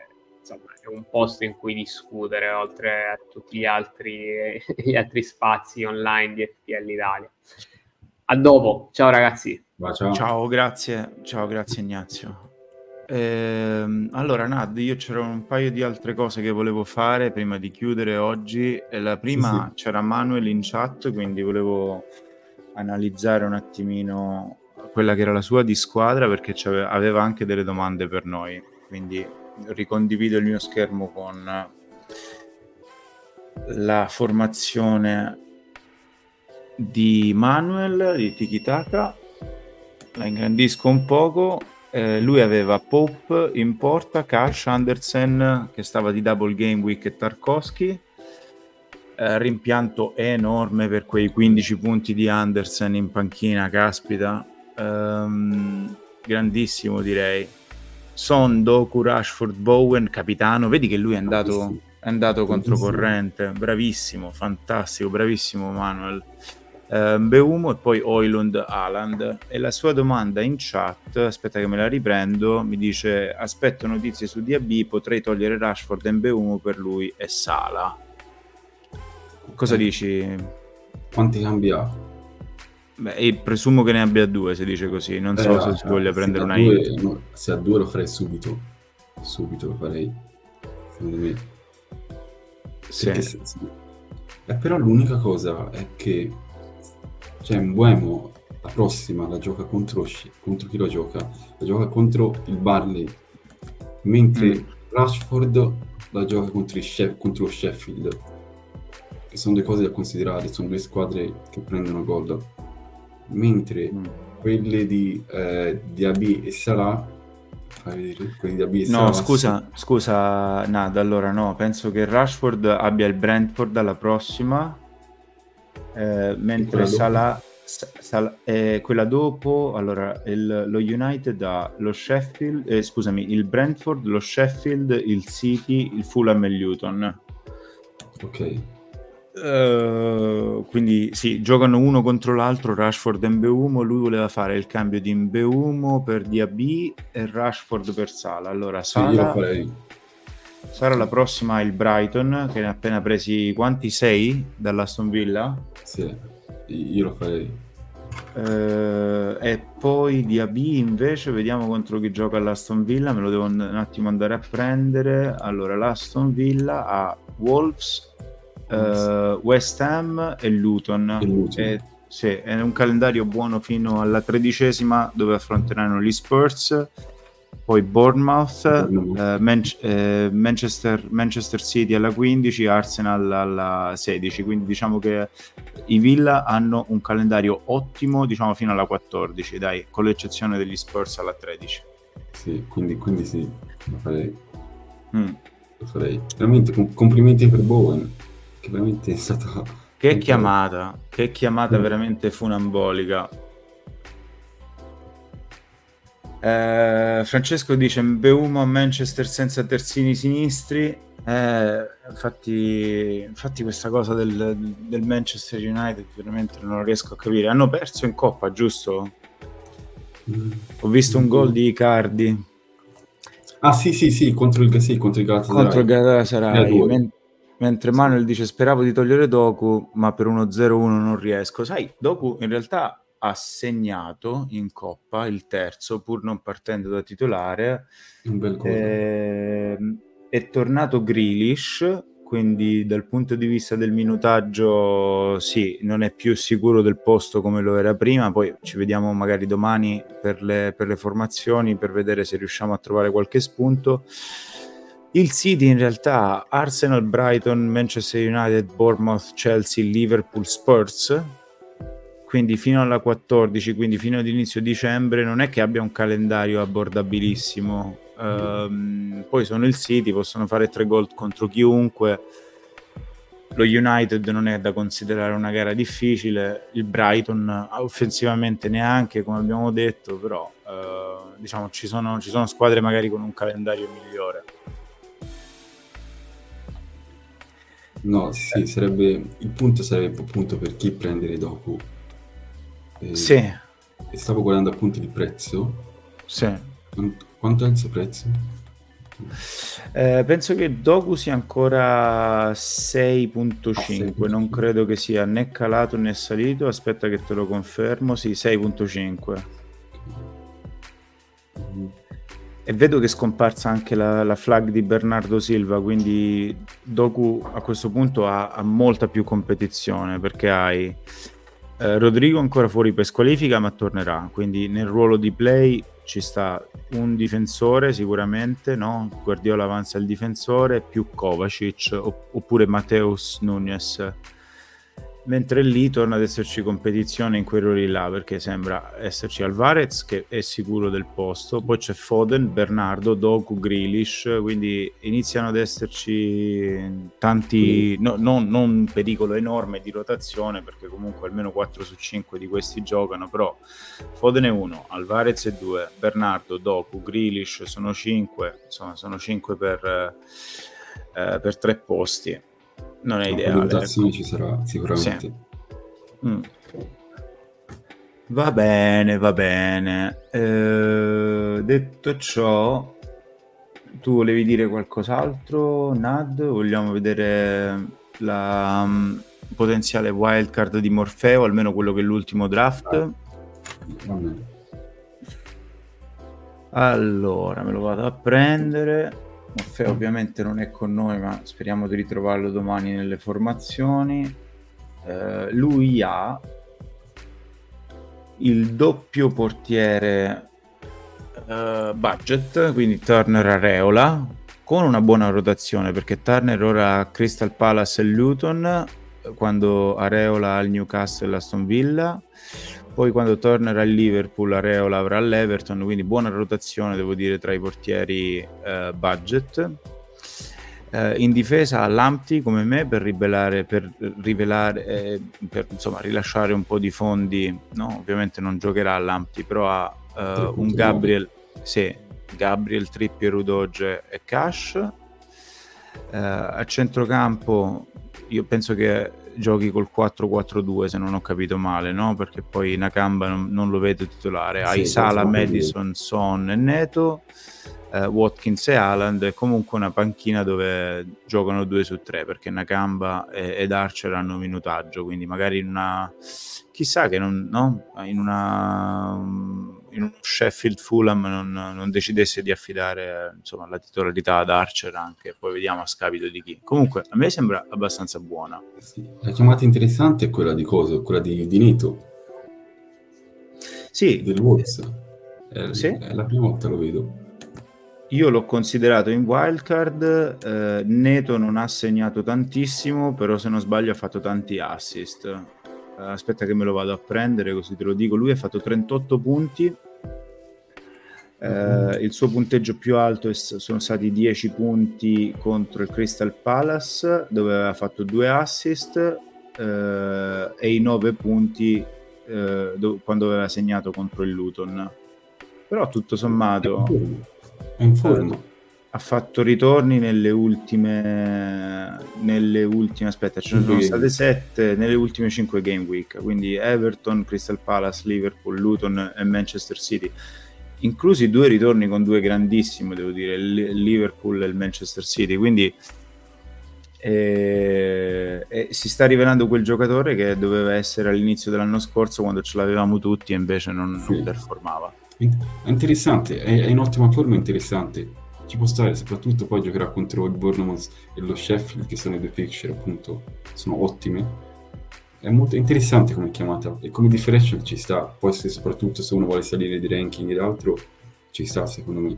insomma, è un posto in cui discutere oltre a tutti gli altri, gli altri spazi online di FPL Italia. A dopo, ciao ragazzi. Ciao. ciao, grazie, ciao, grazie Ignazio. Ehm, allora, Nad, io c'erano un paio di altre cose che volevo fare prima di chiudere oggi. La prima sì, sì. c'era Manuel in chat, quindi volevo analizzare un attimino quella che era la sua di squadra perché aveva anche delle domande per noi. Quindi ricondivido il mio schermo con la formazione di Manuel di Tikitaka la ingrandisco un poco. Eh, lui aveva Pope in porta Cash, Andersen che stava di double game week e Tarkovsky. Eh, rimpianto enorme per quei 15 punti di Andersen in panchina caspita. Ehm, grandissimo direi son, Doku, Rashford, Bowen, capitano, vedi che lui è andato, è andato controcorrente, bravissimo, fantastico, bravissimo Manuel. Uh, Beumo e poi Oilund Aland e la sua domanda in chat aspetta che me la riprendo mi dice aspetto notizie su DAB potrei togliere Rashford e Beumo per lui e Sala cosa eh. dici? quanti cambi ha? Beh, presumo che ne abbia due, se dice così. Non so eh, se si voglia prendere una due, no, se a due lo farei subito. Subito lo farei. Secondo me. Sì. Se, sì. Eh, però l'unica cosa è che cioè un Buemo la prossima la gioca contro, contro chi lo gioca? La gioca contro il Barley. Mentre mm. Rashford la gioca contro, il contro Sheffield. Che sono due cose da considerare, sono due squadre che prendono gol mentre mm. quelle di, eh, di AB e Salah no scusa scusa Nad allora no penso che Rashford abbia il Brentford alla prossima eh, mentre Salah, Sal- eh, quella dopo, allora, il, lo United ha lo Sheffield, eh, scusami, il Brentford, lo Sheffield, il City, il Fulham e il Luton. Ok. Uh, quindi sì, giocano uno contro l'altro Rashford e Mbeumo. Lui voleva fare il cambio di Mbeumo per Diaby e Rashford per Sala. Allora, Sala, sì. Sarà la prossima il Brighton, che ne ha appena presi quanti? Sei dall'Aston Villa? Sì, io lo farei. Uh, e poi Diaby invece vediamo contro chi gioca all'Aston Villa me lo devo un attimo andare a prendere allora l'Aston Villa ha Wolves uh, West Ham e Luton, E Luton. E, sì, è un calendario buono fino alla tredicesima dove affronteranno gli Spurs poi Bournemouth, eh, Man- eh, Manchester, Manchester City alla 15, Arsenal alla 16, quindi diciamo che i Villa hanno un calendario ottimo diciamo fino alla 14, dai, con l'eccezione degli Spurs alla 13. Sì, quindi, quindi sì, lo farei. Mm. Lo farei. Veramente com- complimenti per Bowen, che veramente è stato... Che chiamata, che chiamata Mm. veramente funambolica. Eh, Francesco dice Mbeumo a Manchester senza terzini sinistri. Eh, infatti, infatti, questa cosa del, del Manchester United veramente non riesco a capire. Hanno perso in coppa, giusto? Mm. Ho visto un gol di Icardi Ah sì, sì, sì, contro il, sì, contro il Galatasaray. contro il Galatasaray. 3-2. men- mentre Manuel dice speravo di togliere Doku, ma per uno 0-1 non riesco. Sai, Doku in realtà ha segnato in coppa il terzo, pur non partendo da titolare. Un bel gol. Ehm, è tornato Grealish, quindi dal punto di vista del minutaggio, sì, non è più sicuro del posto come lo era prima. Poi ci vediamo magari domani per le, per le formazioni per vedere se riusciamo a trovare qualche spunto. Il City in realtà Arsenal, Brighton, Manchester United, Bournemouth, Chelsea, Liverpool, Spurs. Quindi fino alla 14, quindi fino ad dicembre, non è che abbia un calendario abbordabilissimo. Ehm, poi sono il City, possono fare tre gol contro chiunque. Lo United non è da considerare una gara difficile, il Brighton offensivamente neanche, come abbiamo detto, però eh, diciamo ci sono, ci sono squadre magari con un calendario migliore. No, sì, sarebbe... Il punto sarebbe appunto per chi prendere dopo. Eh, Sì, e Stavo guardando appunto il prezzo. sì. Quanto, quanto è il suo prezzo? Eh, penso che Doku sia ancora 6.5, non credo che sia né calato né salito. Aspetta che te lo confermo. Sì, 6.5. E vedo che è scomparsa anche la, la flag di Bernardo Silva, quindi Doku a questo punto ha, ha molta più competizione perché hai eh, Rodrigo ancora fuori per squalifica ma tornerà, quindi nel ruolo di play ci sta un difensore sicuramente, no? Guardiola avanza il difensore più Kovacic opp- oppure Mateus Nunes. Mentre lì torna ad esserci competizione in quei ruoli là perché sembra esserci Alvarez che è sicuro del posto, poi c'è Foden, Bernardo, Doku, Grealish, quindi iniziano ad esserci tanti, no, non, non un pericolo enorme di rotazione perché comunque almeno 4 su 5 di questi giocano, però Foden è 1, Alvarez è 2, Bernardo, Doku, Grealish sono 5, insomma sono 5 per, eh, per 3 posti. Non è ideale. valutazione ci sarà sicuramente. Mm. Va bene, va bene. Eh, detto ciò, tu volevi dire qualcos'altro, Nad? Vogliamo vedere la mm, potenziale wildcard di Morfeo, almeno quello che è l'ultimo draft? Bene. Allora, me lo vado a prendere. Morfeo ovviamente non è con noi, ma speriamo di ritrovarlo domani nelle formazioni. Eh, lui ha il doppio portiere eh, budget, quindi Turner Areola, con una buona rotazione, perché Turner ora ha Crystal Palace e Luton, eh, quando Areola ha il Newcastle e l'Aston Villa. Poi quando tornerà il Liverpool, Areola avrà l'Everton, quindi buona rotazione, devo dire, tra i portieri eh, budget. eh, in difesa Lampti come me per rivelare, per, rivelare eh, per insomma, rilasciare un po' di fondi, no? ovviamente non giocherà Lampti, però ha eh, un Gabriel, sì, Gabriel, Trippier, Udoge e Cash. Eh, a centrocampo io penso che giochi col 4-4-2 se non ho capito male, no? Perché poi Nakamba non, non lo vedo titolare. Hai sì, Sala, Madison, Son e Neto eh, Watkins e Haaland è comunque una panchina dove giocano due su tre perché Nakamba e, ed Archer hanno minutaggio quindi magari in una chissà che non, no? in una in un Sheffield Fulham non, non, decidesse di affidare insomma, la titolarità ad Archer anche poi vediamo a scapito di chi comunque a me sembra abbastanza buona sì. la chiamata interessante è quella di Coso quella di, di Nito sì del Wolves è, sì. è la prima volta lo vedo io l'ho considerato in wildcard, eh, Neto non ha segnato tantissimo, però se non sbaglio ha fatto tanti assist. Eh, aspetta che me lo vado a prendere così te lo dico. Lui ha fatto 38 punti, eh, il suo punteggio più alto è, sono stati 10 punti contro il Crystal Palace, dove aveva fatto due assist, eh, e i 9 punti eh, do- quando aveva segnato contro il Luton. Però tutto sommato è in forma. Eh, ha fatto ritorni nelle ultime, nelle ultime aspetta, ce ne sono state sette nelle ultime cinque game week, quindi Everton, Crystal Palace, Liverpool, Luton e Manchester City. Inclusi due ritorni con due grandissimi, devo dire, il Liverpool e il Manchester City, quindi e, e si sta rivelando quel giocatore che doveva essere all'inizio dell'anno scorso quando ce l'avevamo tutti e invece non, sì. non performava. È interessante, è, è in ottima forma interessante. Ci può stare, soprattutto poi giocherà contro il Bournemouth e lo Sheffield, che sono i due fixture, appunto, sono ottime. È molto interessante come chiamata e come differential ci sta. Poi, se, soprattutto se uno vuole salire di ranking ed altro, ci sta, secondo me.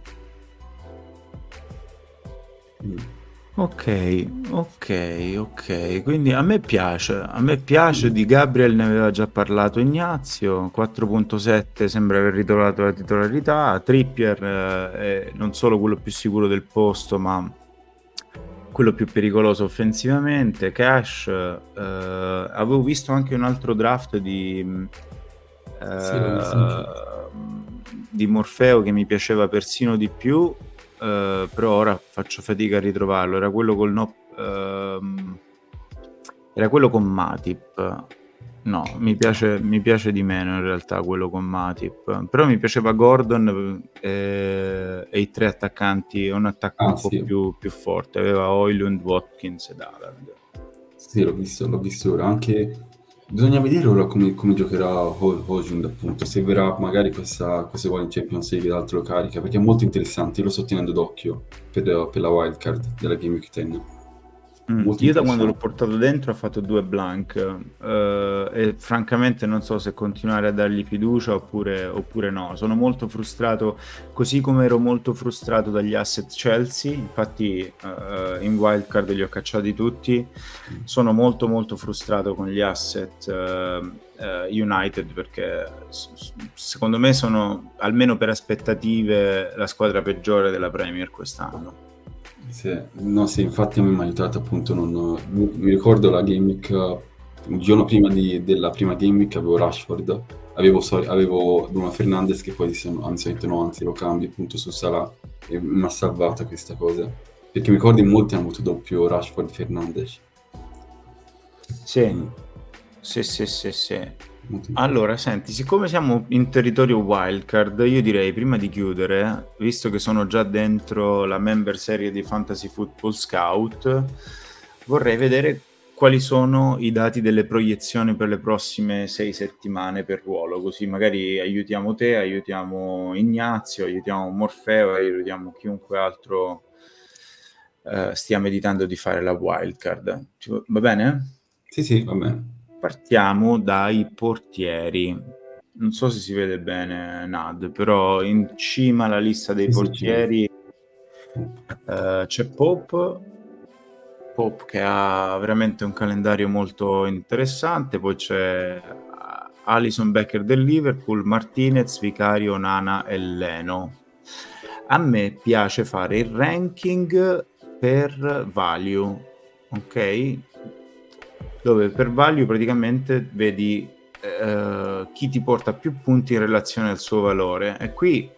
Mm. Ok, ok, ok. Quindi a me piace, a me piace di Gabriel ne aveva già parlato Ignazio, 4.7 sembra aver ritrovato la titolarità, Trippier eh, è non solo quello più sicuro del posto, ma quello più pericoloso offensivamente, Cash, eh, avevo visto anche un altro draft di, eh, sì, di Morfeo che mi piaceva persino di più, Uh, però ora faccio fatica a ritrovarlo. Era quello col no. Uh, era quello con Matip. No, mi piace, mi piace, di meno in realtà quello con Matip. Però mi piaceva Gordon e, eh, e i tre attaccanti. Un attacco ah, un sì. po' più, più, forte. Aveva Oilund, Watkins ed Haaland. Sì, l'ho visto, l'ho visto ora. Anche Bisogna vedere ora come, come giocherà Hojund, appunto, se verrà magari questa, questa in Champions League d'altro carica, perché è molto interessante, lo sto tenendo d'occhio per, per la wildcard della Game Week 10. Mm, io da quando l'ho portato dentro ho fatto due blank uh, e francamente non so se continuare a dargli fiducia oppure, oppure, no. Sono molto frustrato, così come ero molto frustrato dagli asset Chelsea, infatti uh, in wildcard li ho cacciati tutti. Sono molto molto frustrato con gli asset uh, United perché secondo me sono, almeno per aspettative, la squadra peggiore della Premier quest'anno. Sì, no, sì, infatti a me mi ha aiutato appunto, non, mi ricordo la Game Week, un giorno prima di, della prima Game Week avevo Rashford, avevo, avevo Bruno Fernandez che poi disse, anzi, no, anzi lo cambio appunto su Salah e mi ha salvata questa cosa, perché mi ricordo in molti hanno avuto doppio Rashford-Fernandez. Sì, mm. sì, sì, sì, sì. Allora, senti, siccome siamo in territorio wildcard, io direi prima di chiudere, visto che sono già dentro la member serie di Fantasy Football Scout, vorrei vedere quali sono i dati delle proiezioni per le prossime sei settimane per ruolo, così magari aiutiamo te, aiutiamo Ignazio, aiutiamo Morfeo, aiutiamo chiunque altro eh, stia meditando di fare la wildcard. Va bene? Sì, sì, va bene. Partiamo dai portieri. Non so se si vede bene Nad, però in cima alla lista dei sì, portieri sì. Uh, c'è Pope, Pope che ha veramente un calendario molto interessante, poi c'è Alison Becker del Liverpool, Martinez, Vicario, Nana e Leno. A me piace fare il ranking per value, ok? Dove per value praticamente vedi eh, chi ti porta più punti in relazione al suo valore. E qui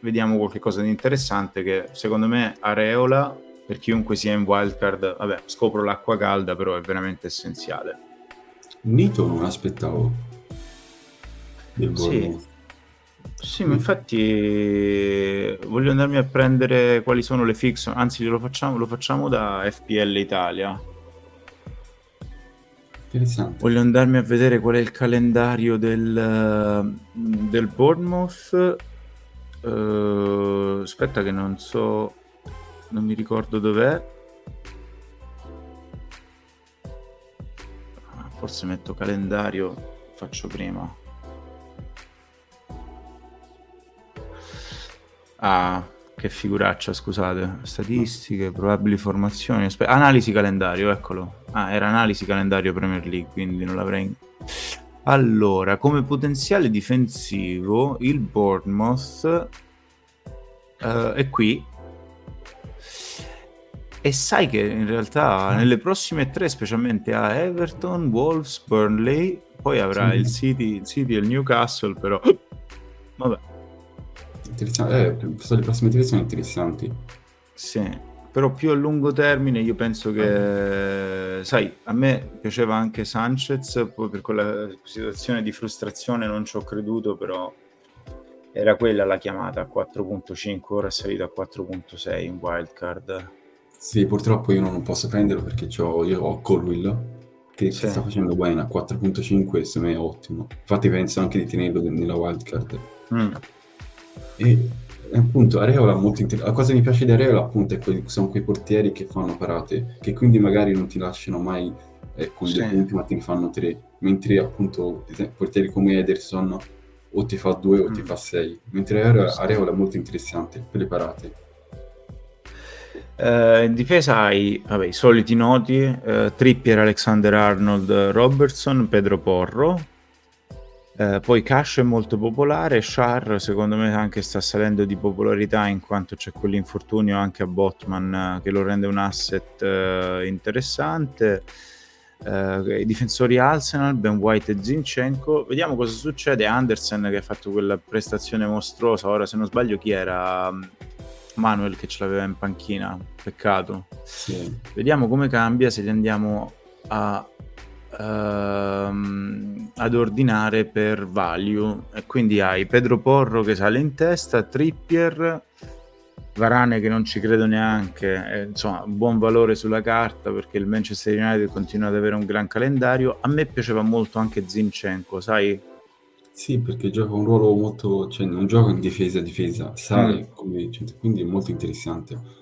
vediamo qualcosa di interessante che secondo me Areola, per chiunque sia in wildcard, vabbè, scopro l'acqua calda, però è veramente essenziale. Nito non aspettavo. Sì. Sì, ma infatti voglio andarmi a prendere quali sono le fiction, anzi lo facciamo, lo facciamo da FPL Italia. Interessante. Voglio andarmi a vedere qual è il calendario del, del Bournemouth. Uh, aspetta che non so, non mi ricordo dov'è. Forse metto calendario, faccio prima. Ah, che figuraccia, scusate. Statistiche, probabili formazioni. Aspe- analisi calendario, eccolo. Ah, era analisi calendario Premier League, quindi non l'avrei. Allora, come potenziale difensivo, il Bournemouth uh, è qui. E sai che in realtà nelle prossime tre, specialmente a Everton, Wolves, Burnley, poi avrà sì. il, City, il City e il Newcastle, però... Vabbè. Interessante. Eh, le prossime tre sono interessanti. Sì, però più a lungo termine io penso che, sai, a me piaceva anche Sanchez, poi per quella situazione di frustrazione non ci ho creduto, però era quella la chiamata a 4.5, ora è salito a 4.6 in wildcard. Sì, purtroppo io non posso prenderlo perché ho, io ho Colwill che sì. sta facendo bene a 4.5 secondo me è ottimo. Infatti penso anche di tenerlo nella wildcard. Mm. E appunto Areola molto inter- la cosa che mi piace di Areola appunto è que- sono quei portieri che fanno parate che quindi magari non ti lasciano mai eh, con sì. due punti ma te ne fanno tre. Mentre appunto portieri come Ederson o ti fa due o mm. ti fa sei. Mentre Areola, Areola è molto interessante per le parate. Uh, in difesa hai vabbè, i soliti noti, uh, Trippier, Alexander Arnold, Robertson, Pedro Porro, eh, poi Cash è molto popolare, Char secondo me anche sta salendo di popolarità in quanto c'è quell'infortunio anche a Botman eh, che lo rende un asset eh, interessante. Eh, I difensori Arsenal, Ben White e Zinchenko. Vediamo cosa succede. Andersen che ha fatto quella prestazione mostruosa. Ora, se non sbaglio, chi era? Manuel che ce l'aveva in panchina. Peccato. Sì. Vediamo come cambia se li andiamo a ehm, ad ordinare per value e quindi hai Pedro Porro che sale in testa, Trippier, Varane che non ci credo neanche, eh, insomma buon valore sulla carta perché il Manchester United continua ad avere un gran calendario, a me piaceva molto anche Zinchenko, sai? Sì, perché gioca un ruolo molto, cioè non gioca in difesa difesa, sale, mm. cioè, quindi è molto interessante.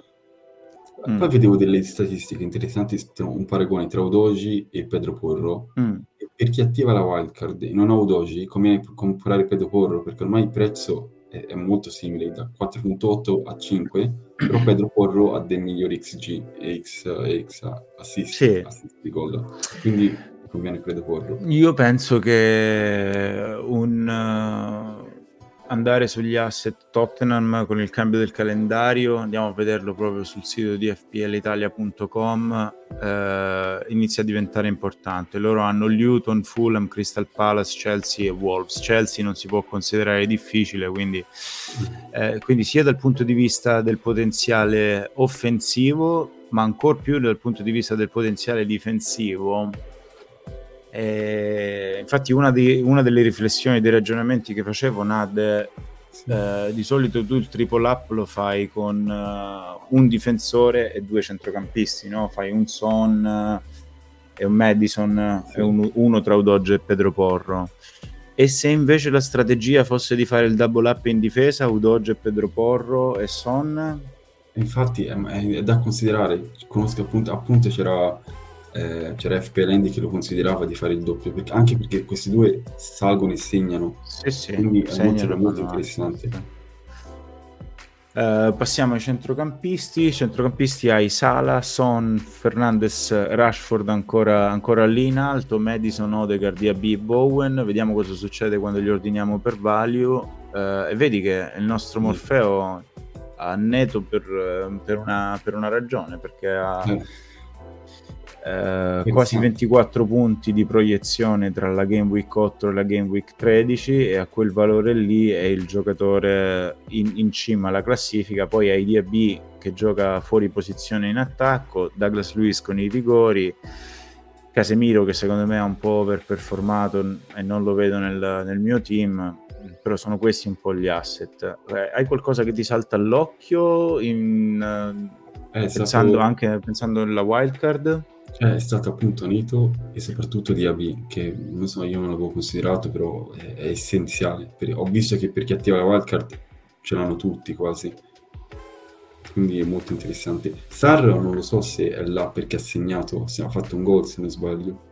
Mm. Poi vedevo delle statistiche interessanti, un paragone tra Udoji e Pedro Porro. Mm. per chi attiva la wildcard e non ha Udoji, conviene comprare Pedro Porro perché ormai il prezzo è, è molto simile, da 4.8 a 5, però Pedro Porro ha dei migliori XG e X, X assist, sì. assist di gol. Quindi conviene Pedro Porro. Io penso che un... Uh andare sugli asset Tottenham con il cambio del calendario, andiamo a vederlo proprio sul sito di fplitalia.com, eh, inizia a diventare importante. Loro hanno Luton, Fulham, Crystal Palace, Chelsea e Wolves. Chelsea non si può considerare difficile, quindi, eh, quindi sia dal punto di vista del potenziale offensivo, ma ancora più dal punto di vista del potenziale difensivo e infatti una, di, una, delle riflessioni, dei ragionamenti che facevo, Nad, eh, di solito tu il triple up lo fai con uh, un difensore e due centrocampisti, no? fai un Son uh, e un Madison sì. e un, uno tra Udoge e Pedro Porro. E se invece la strategia fosse di fare il double up in difesa, Udoge, Pedro Porro e Son? Infatti è, è da considerare, conosco appunto, appunto c'era eh, c'era FPL Andy che lo considerava di fare il doppio, perché, anche perché questi due salgono e segnano, sì, sì, quindi è molto, molto interessante. Uh, passiamo ai centrocampisti. Centrocampisti hai Sala, Son, Fernandez, Rashford ancora, ancora lì in alto, Madison, Odegaard, Diaby, Bowen. Vediamo cosa succede quando li ordiniamo per value. Uh, e vedi che il nostro Morfeo a Neto per, per, una, per una ragione, perché ha... Eh eh, quasi 24 punti di proiezione tra la Game Week 8 e la Game Week 13 e a quel valore lì è il giocatore in, in cima alla classifica, poi hai DAB che gioca fuori posizione in attacco, Douglas Lewis con i rigori, Casemiro che secondo me è un po' overperformato e non lo vedo nel, nel mio team, però sono questi un po' gli asset. Eh, hai qualcosa che ti salta all'occhio in, eh, pensando stato... anche pensando alla wildcard? Eh, è stato appunto Nito e soprattutto DAB, che non so, io non l'avevo considerato, però è, è essenziale. Per, ho visto che per chi attiva la wildcard ce l'hanno tutti quasi, quindi è molto interessante. Sar non lo so se è là perché ha segnato, se ha fatto un gol se non sbaglio.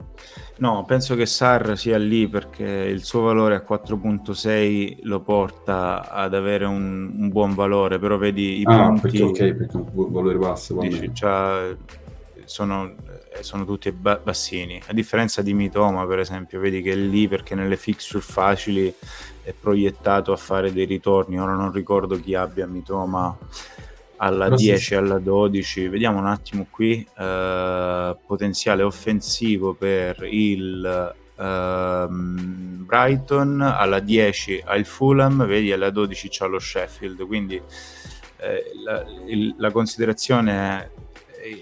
No, penso che Sar sia lì perché il suo valore a 4.6 lo porta ad avere un, un buon valore, però vedi i ah, punti... perché ok, perché è un valore basso. Dici, sono sono tutti ba- bassini. A differenza di Mitoma, per esempio, vedi che è lì perché nelle fixture facili è proiettato a fare dei ritorni. Ora non ricordo chi abbia Mitoma alla Però 10, sì. alla 12. Vediamo un attimo qui. Uh, potenziale offensivo per il uh, Brighton, alla 10 ha il Fulham, vedi alla 12 c'ha lo Sheffield. Quindi eh, la, il, la considerazione è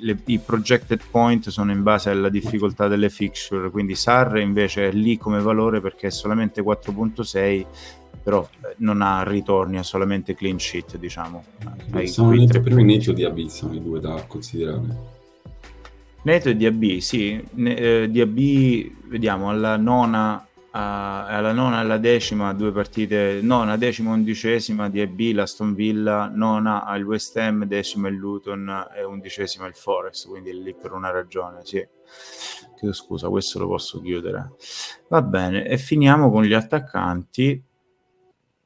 le, i projected point sono in base alla difficoltà delle fixture, quindi SAR invece è lì come valore perché è solamente 4.6 però eh, non ha ritorni, ha solamente clean sheet, diciamo. Hai sono neto per me Neto e DAB sono i due da considerare. Neto e DAB, sì. Ne, eh, DAB, vediamo, alla nona alla nona alla decima due partite, nona, decima, undicesima di EB, l'Aston Villa, nona al West Ham, decima il Luton e undicesima il Forest, quindi lì per una ragione, sì. Chiedo scusa, questo lo posso chiudere. Va bene, e finiamo con gli attaccanti.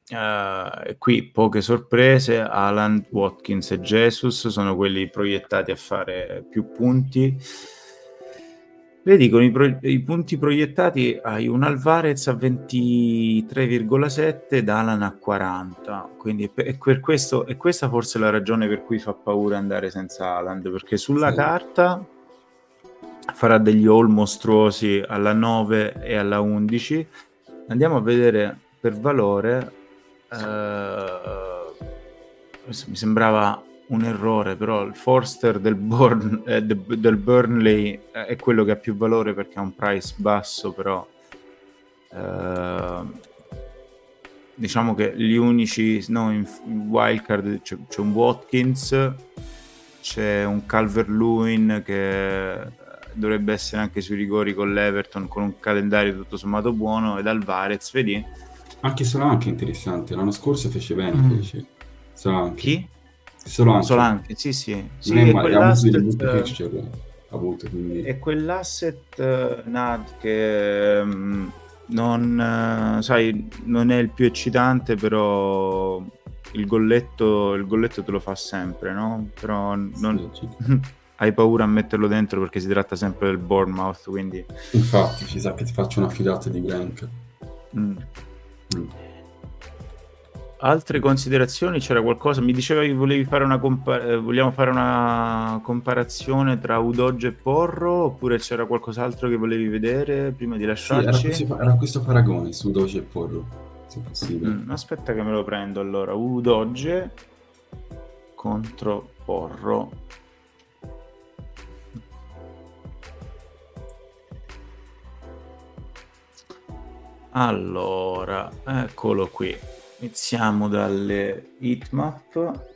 Uh, qui poche sorprese, Alan, Watkins e Jesus sono quelli proiettati a fare più punti. Vedi, con i, pro- i, punti proiettati hai un Alvarez a 23,7 ed Alan a 40. Quindi è per questo, e questa forse è la ragione per cui fa paura andare senza Alan, perché sulla sì. carta farà degli all mostruosi alla 9 e alla 11. Andiamo a vedere per valore. Uh, mi sembrava un errore, però il Forster del, Born, eh, de, del Burnley eh, è quello che ha più valore perché ha un price basso, però eh, diciamo che gli unici no, in, in wildcard c'è, c'è, un Watkins, c'è un Calvert-Lewin che dovrebbe essere anche sui rigori con l'Everton con un calendario tutto sommato buono ed Alvarez, vedi? Anche Solanke è interessante, l'anno scorso fece bene, mm. fece. Solanke. Chi? Solanke. Solanke, sì, sì. sì è, ma- quell'asset, avuto, quindi... è quell'asset uh, NAD che um, non, uh, sai, non è il più eccitante, però il golletto, il golletto te lo fa sempre, no? Però non... Sì, hai paura a metterlo dentro perché si tratta sempre del Bournemouth, quindi... Infatti, ci sa che ti faccio una fidata di Grank. Mm. Mm. Altre considerazioni? C'era qualcosa? Mi dicevi che volevi fare una compa- eh, vogliamo fare una comparazione tra Udoge e Porro oppure c'era qualcos'altro che volevi vedere prima di lasciarci? Sì, era, questo, era questo paragone su Udoge e Porro, se possibile. Mm, aspetta che me lo prendo allora. Udoge contro Porro. Allora, eccolo qui. Iniziamo dalle heatmap.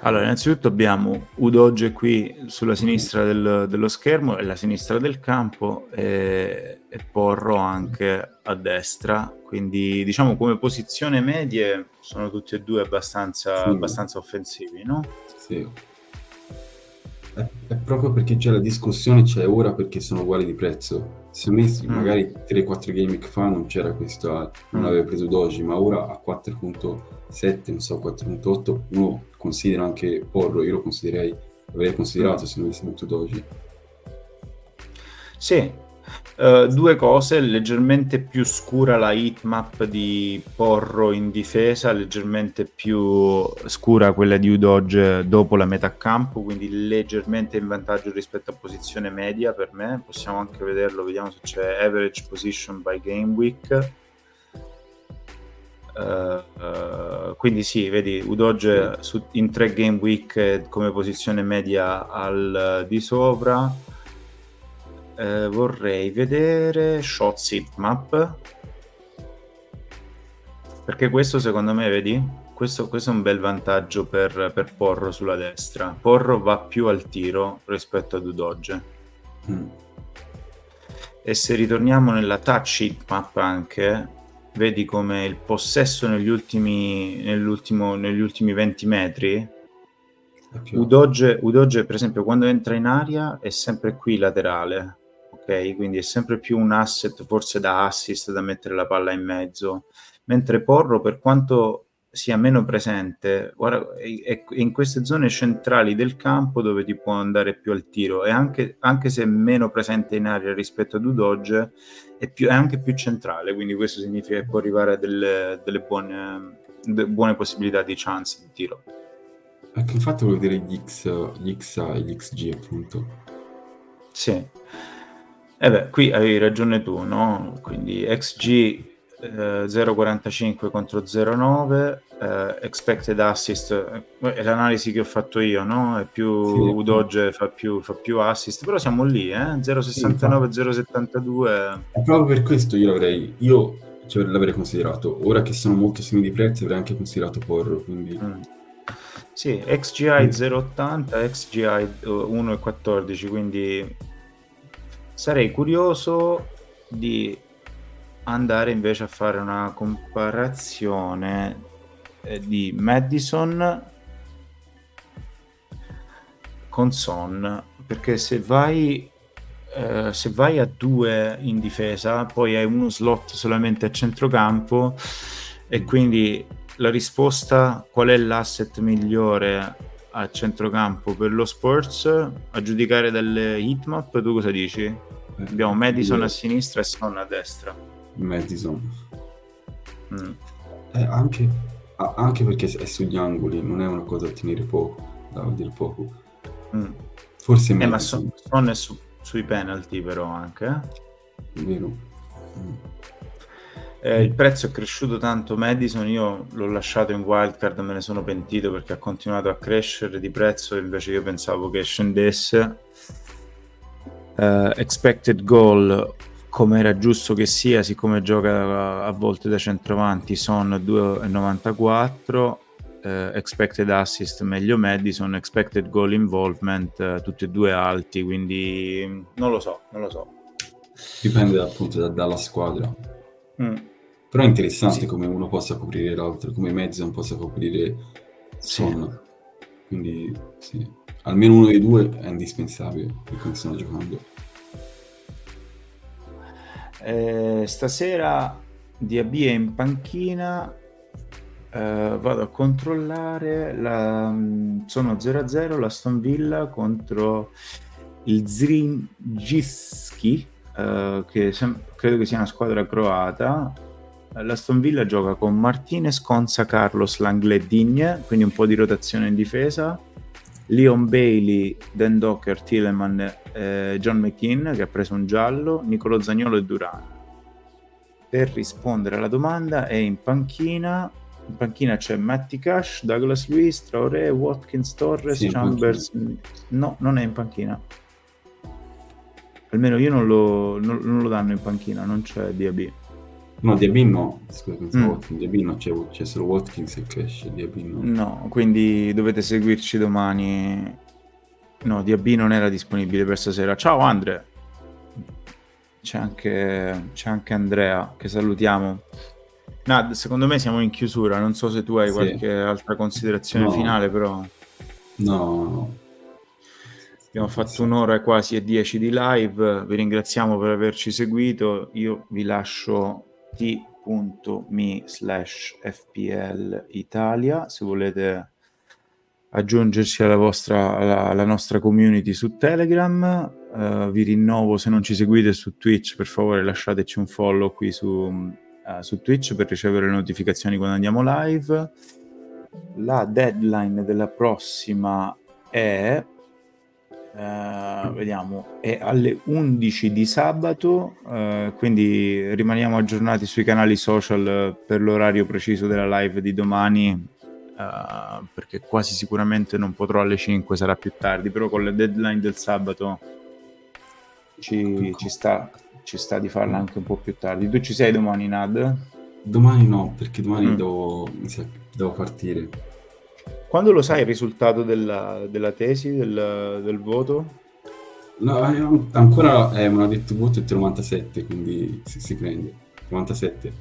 Allora, innanzitutto abbiamo Udoge qui sulla sinistra del, dello schermo e la sinistra del campo e, e, Porro anche a destra, quindi diciamo come posizione medie sono tutti e due abbastanza, sì. abbastanza offensivi, no? Sì. È, è, proprio perché c'è la discussione, c'è ora perché sono uguali di prezzo se messi mm. magari 3-4 game fa non c'era questa, non mm. aveva preso Doji, ma ora a 4.7, non so, 4.8, uno considera anche Porro, io lo considererei, avrei considerato se non avessi avuto Doji. Sì, Uh, due cose, leggermente più scura la hitmap di Porro in difesa, leggermente più scura quella di Udoge dopo la metà campo, quindi leggermente in vantaggio rispetto a posizione media per me. Possiamo anche vederlo, vediamo se c'è average position by game week. Uh, uh, quindi sì, vedi Udoge su, in tre game week come posizione media al di sopra eh, vorrei vedere shot map. Perché questo secondo me vedi? Questo, questo è un bel vantaggio per, per, Porro sulla destra. Porro va più al tiro rispetto ad Udoge mm. e se ritorniamo nella touch map anche vedi come il possesso negli ultimi, negli ultimi 20 metri Udoge, Udoge per esempio quando entra in aria è sempre qui laterale ok? Quindi è sempre più un asset forse da assist, da mettere la palla in mezzo, mentre Porro per quanto sia meno presente, guarda, è, in queste zone centrali del campo dove ti può andare più al tiro e anche, anche se è meno presente in aria rispetto ad Udoge è, più, è anche più centrale, quindi questo significa che può arrivare a delle, delle buone, de, buone possibilità di chance di tiro. Ecco, infatti vuol dire gli, X, gli XA e gli XG appunto. Sì, eh beh, qui avevi ragione tu, no? Quindi XG eh, 0,45 contro 0,9, eh, expected assist, eh, è l'analisi che ho fatto io, no? È più sì, Udoge fa più, fa più assist, però siamo lì, eh? 0,69, sì, 0,72. È proprio per questo io l'avrei, io cioè, l'avrei considerato. Ora che sono molto simili di prezzi avrei anche considerato Porro, quindi... Mm. Sì, XGI 0,80, XGI 1,14, quindi sarei curioso di andare invece a fare una comparazione eh, di Madison con Son perché se vai eh, se vai a due in difesa poi hai uno slot solamente a centrocampo e quindi la risposta qual è l'asset migliore a centrocampo per lo Spurs a giudicare dalle hitmap tu cosa dici? Abbiamo Madison a sinistra e Son a destra Madison mm. eh, anche, anche, perché è sugli angoli non è una cosa da tenere poco da dire poco mm. forse eh, ma Son, Son è su, sui penalty però anche eh? vero mm. Eh, il prezzo è cresciuto tanto Madison, io l'ho lasciato in wildcard, me ne sono pentito perché ha continuato a crescere di prezzo invece io pensavo che scendesse. Uh, expected goal, come era giusto che sia, siccome gioca a volte da centravanti, sono 2,94. Uh, expected assist meglio Madison, expected goal involvement, uh, tutti e due alti, quindi non lo so, non lo so. Dipende appunto da, dalla squadra. Mm. Però è interessante sì. come uno possa coprire l'altro, come Madison possa coprire Son. Sì. Quindi sì, almeno uno dei due è indispensabile per come stanno giocando. Eh, stasera DAB è in panchina. Uh, vado a controllare la, sono 0-0 la Stone Villa contro il Zrinjski uh, che sem- credo che sia una squadra croata l'Aston Villa gioca con Martinez, Conza, Carlos, Langley, Digne, quindi un po' di rotazione in difesa. Leon Bailey, Dan Docker, Tilleman, eh, John McKean che ha preso un giallo, Nicolo Zagnolo e Duran. Per rispondere alla domanda è in panchina, in panchina c'è Matty Cash, Douglas Lewis, Traoré, Watkins, Torres, sì, Chambers. No, non è in panchina. Almeno io non lo, non, non lo danno in panchina, non c'è DAB. No, Diabin no, scusa, mm. Watkins, Diabin no, c'è, c'è, solo Watkins e Cash, Diabin no. No, quindi dovete seguirci domani. No, DAB non era disponibile per stasera. Ciao Andre! C'è anche, c'è anche Andrea, che salutiamo. Nad, secondo me siamo in chiusura, non so se tu hai sì. qualche altra considerazione no. finale, però... No, no. Abbiamo fatto un'ora e quasi e dieci di live, vi ringraziamo per averci seguito, io vi lascio t.me slash fpl Italia se volete aggiungerci alla, vostra, alla, alla nostra community su Telegram. Uh, vi rinnovo se non ci seguite su Twitch, per favore lasciateci un follow qui su, uh, su Twitch per ricevere le notificazioni quando andiamo live. La deadline della prossima è Uh, vediamo, è alle 11 di sabato, uh, quindi rimaniamo aggiornati sui canali social per l'orario preciso della live di domani, uh, perché quasi sicuramente non potrò alle 5, sarà più tardi, però con le deadline del sabato ci, ci, sta, ci sta di farla anche un po' più tardi. Tu ci sei domani, Nad? Domani no, perché domani mm. devo, devo partire. Quando lo sai il risultato della, della tesi, del, del, voto? No, eh, ancora eh, mi hanno detto voto è 97, quindi si, si, prende. 97.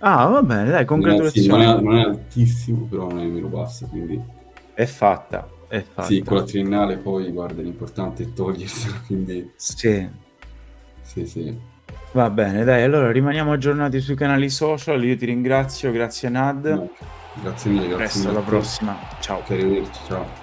Ah, va bene, dai, congratulazioni. Non è, sì, non, è, non è, altissimo, però non è nemmeno basso, quindi... È fatta, è fatta. Sì, con la triennale poi, guarda, l'importante è togliersela, quindi... Sì. Sì, sì. Va bene, dai, allora rimaniamo aggiornati sui canali social, io ti ringrazio, grazie Nad. No. Grazie mille, grazie Presto, mille. alla prossima. Ciao. Arrivederci, ciao.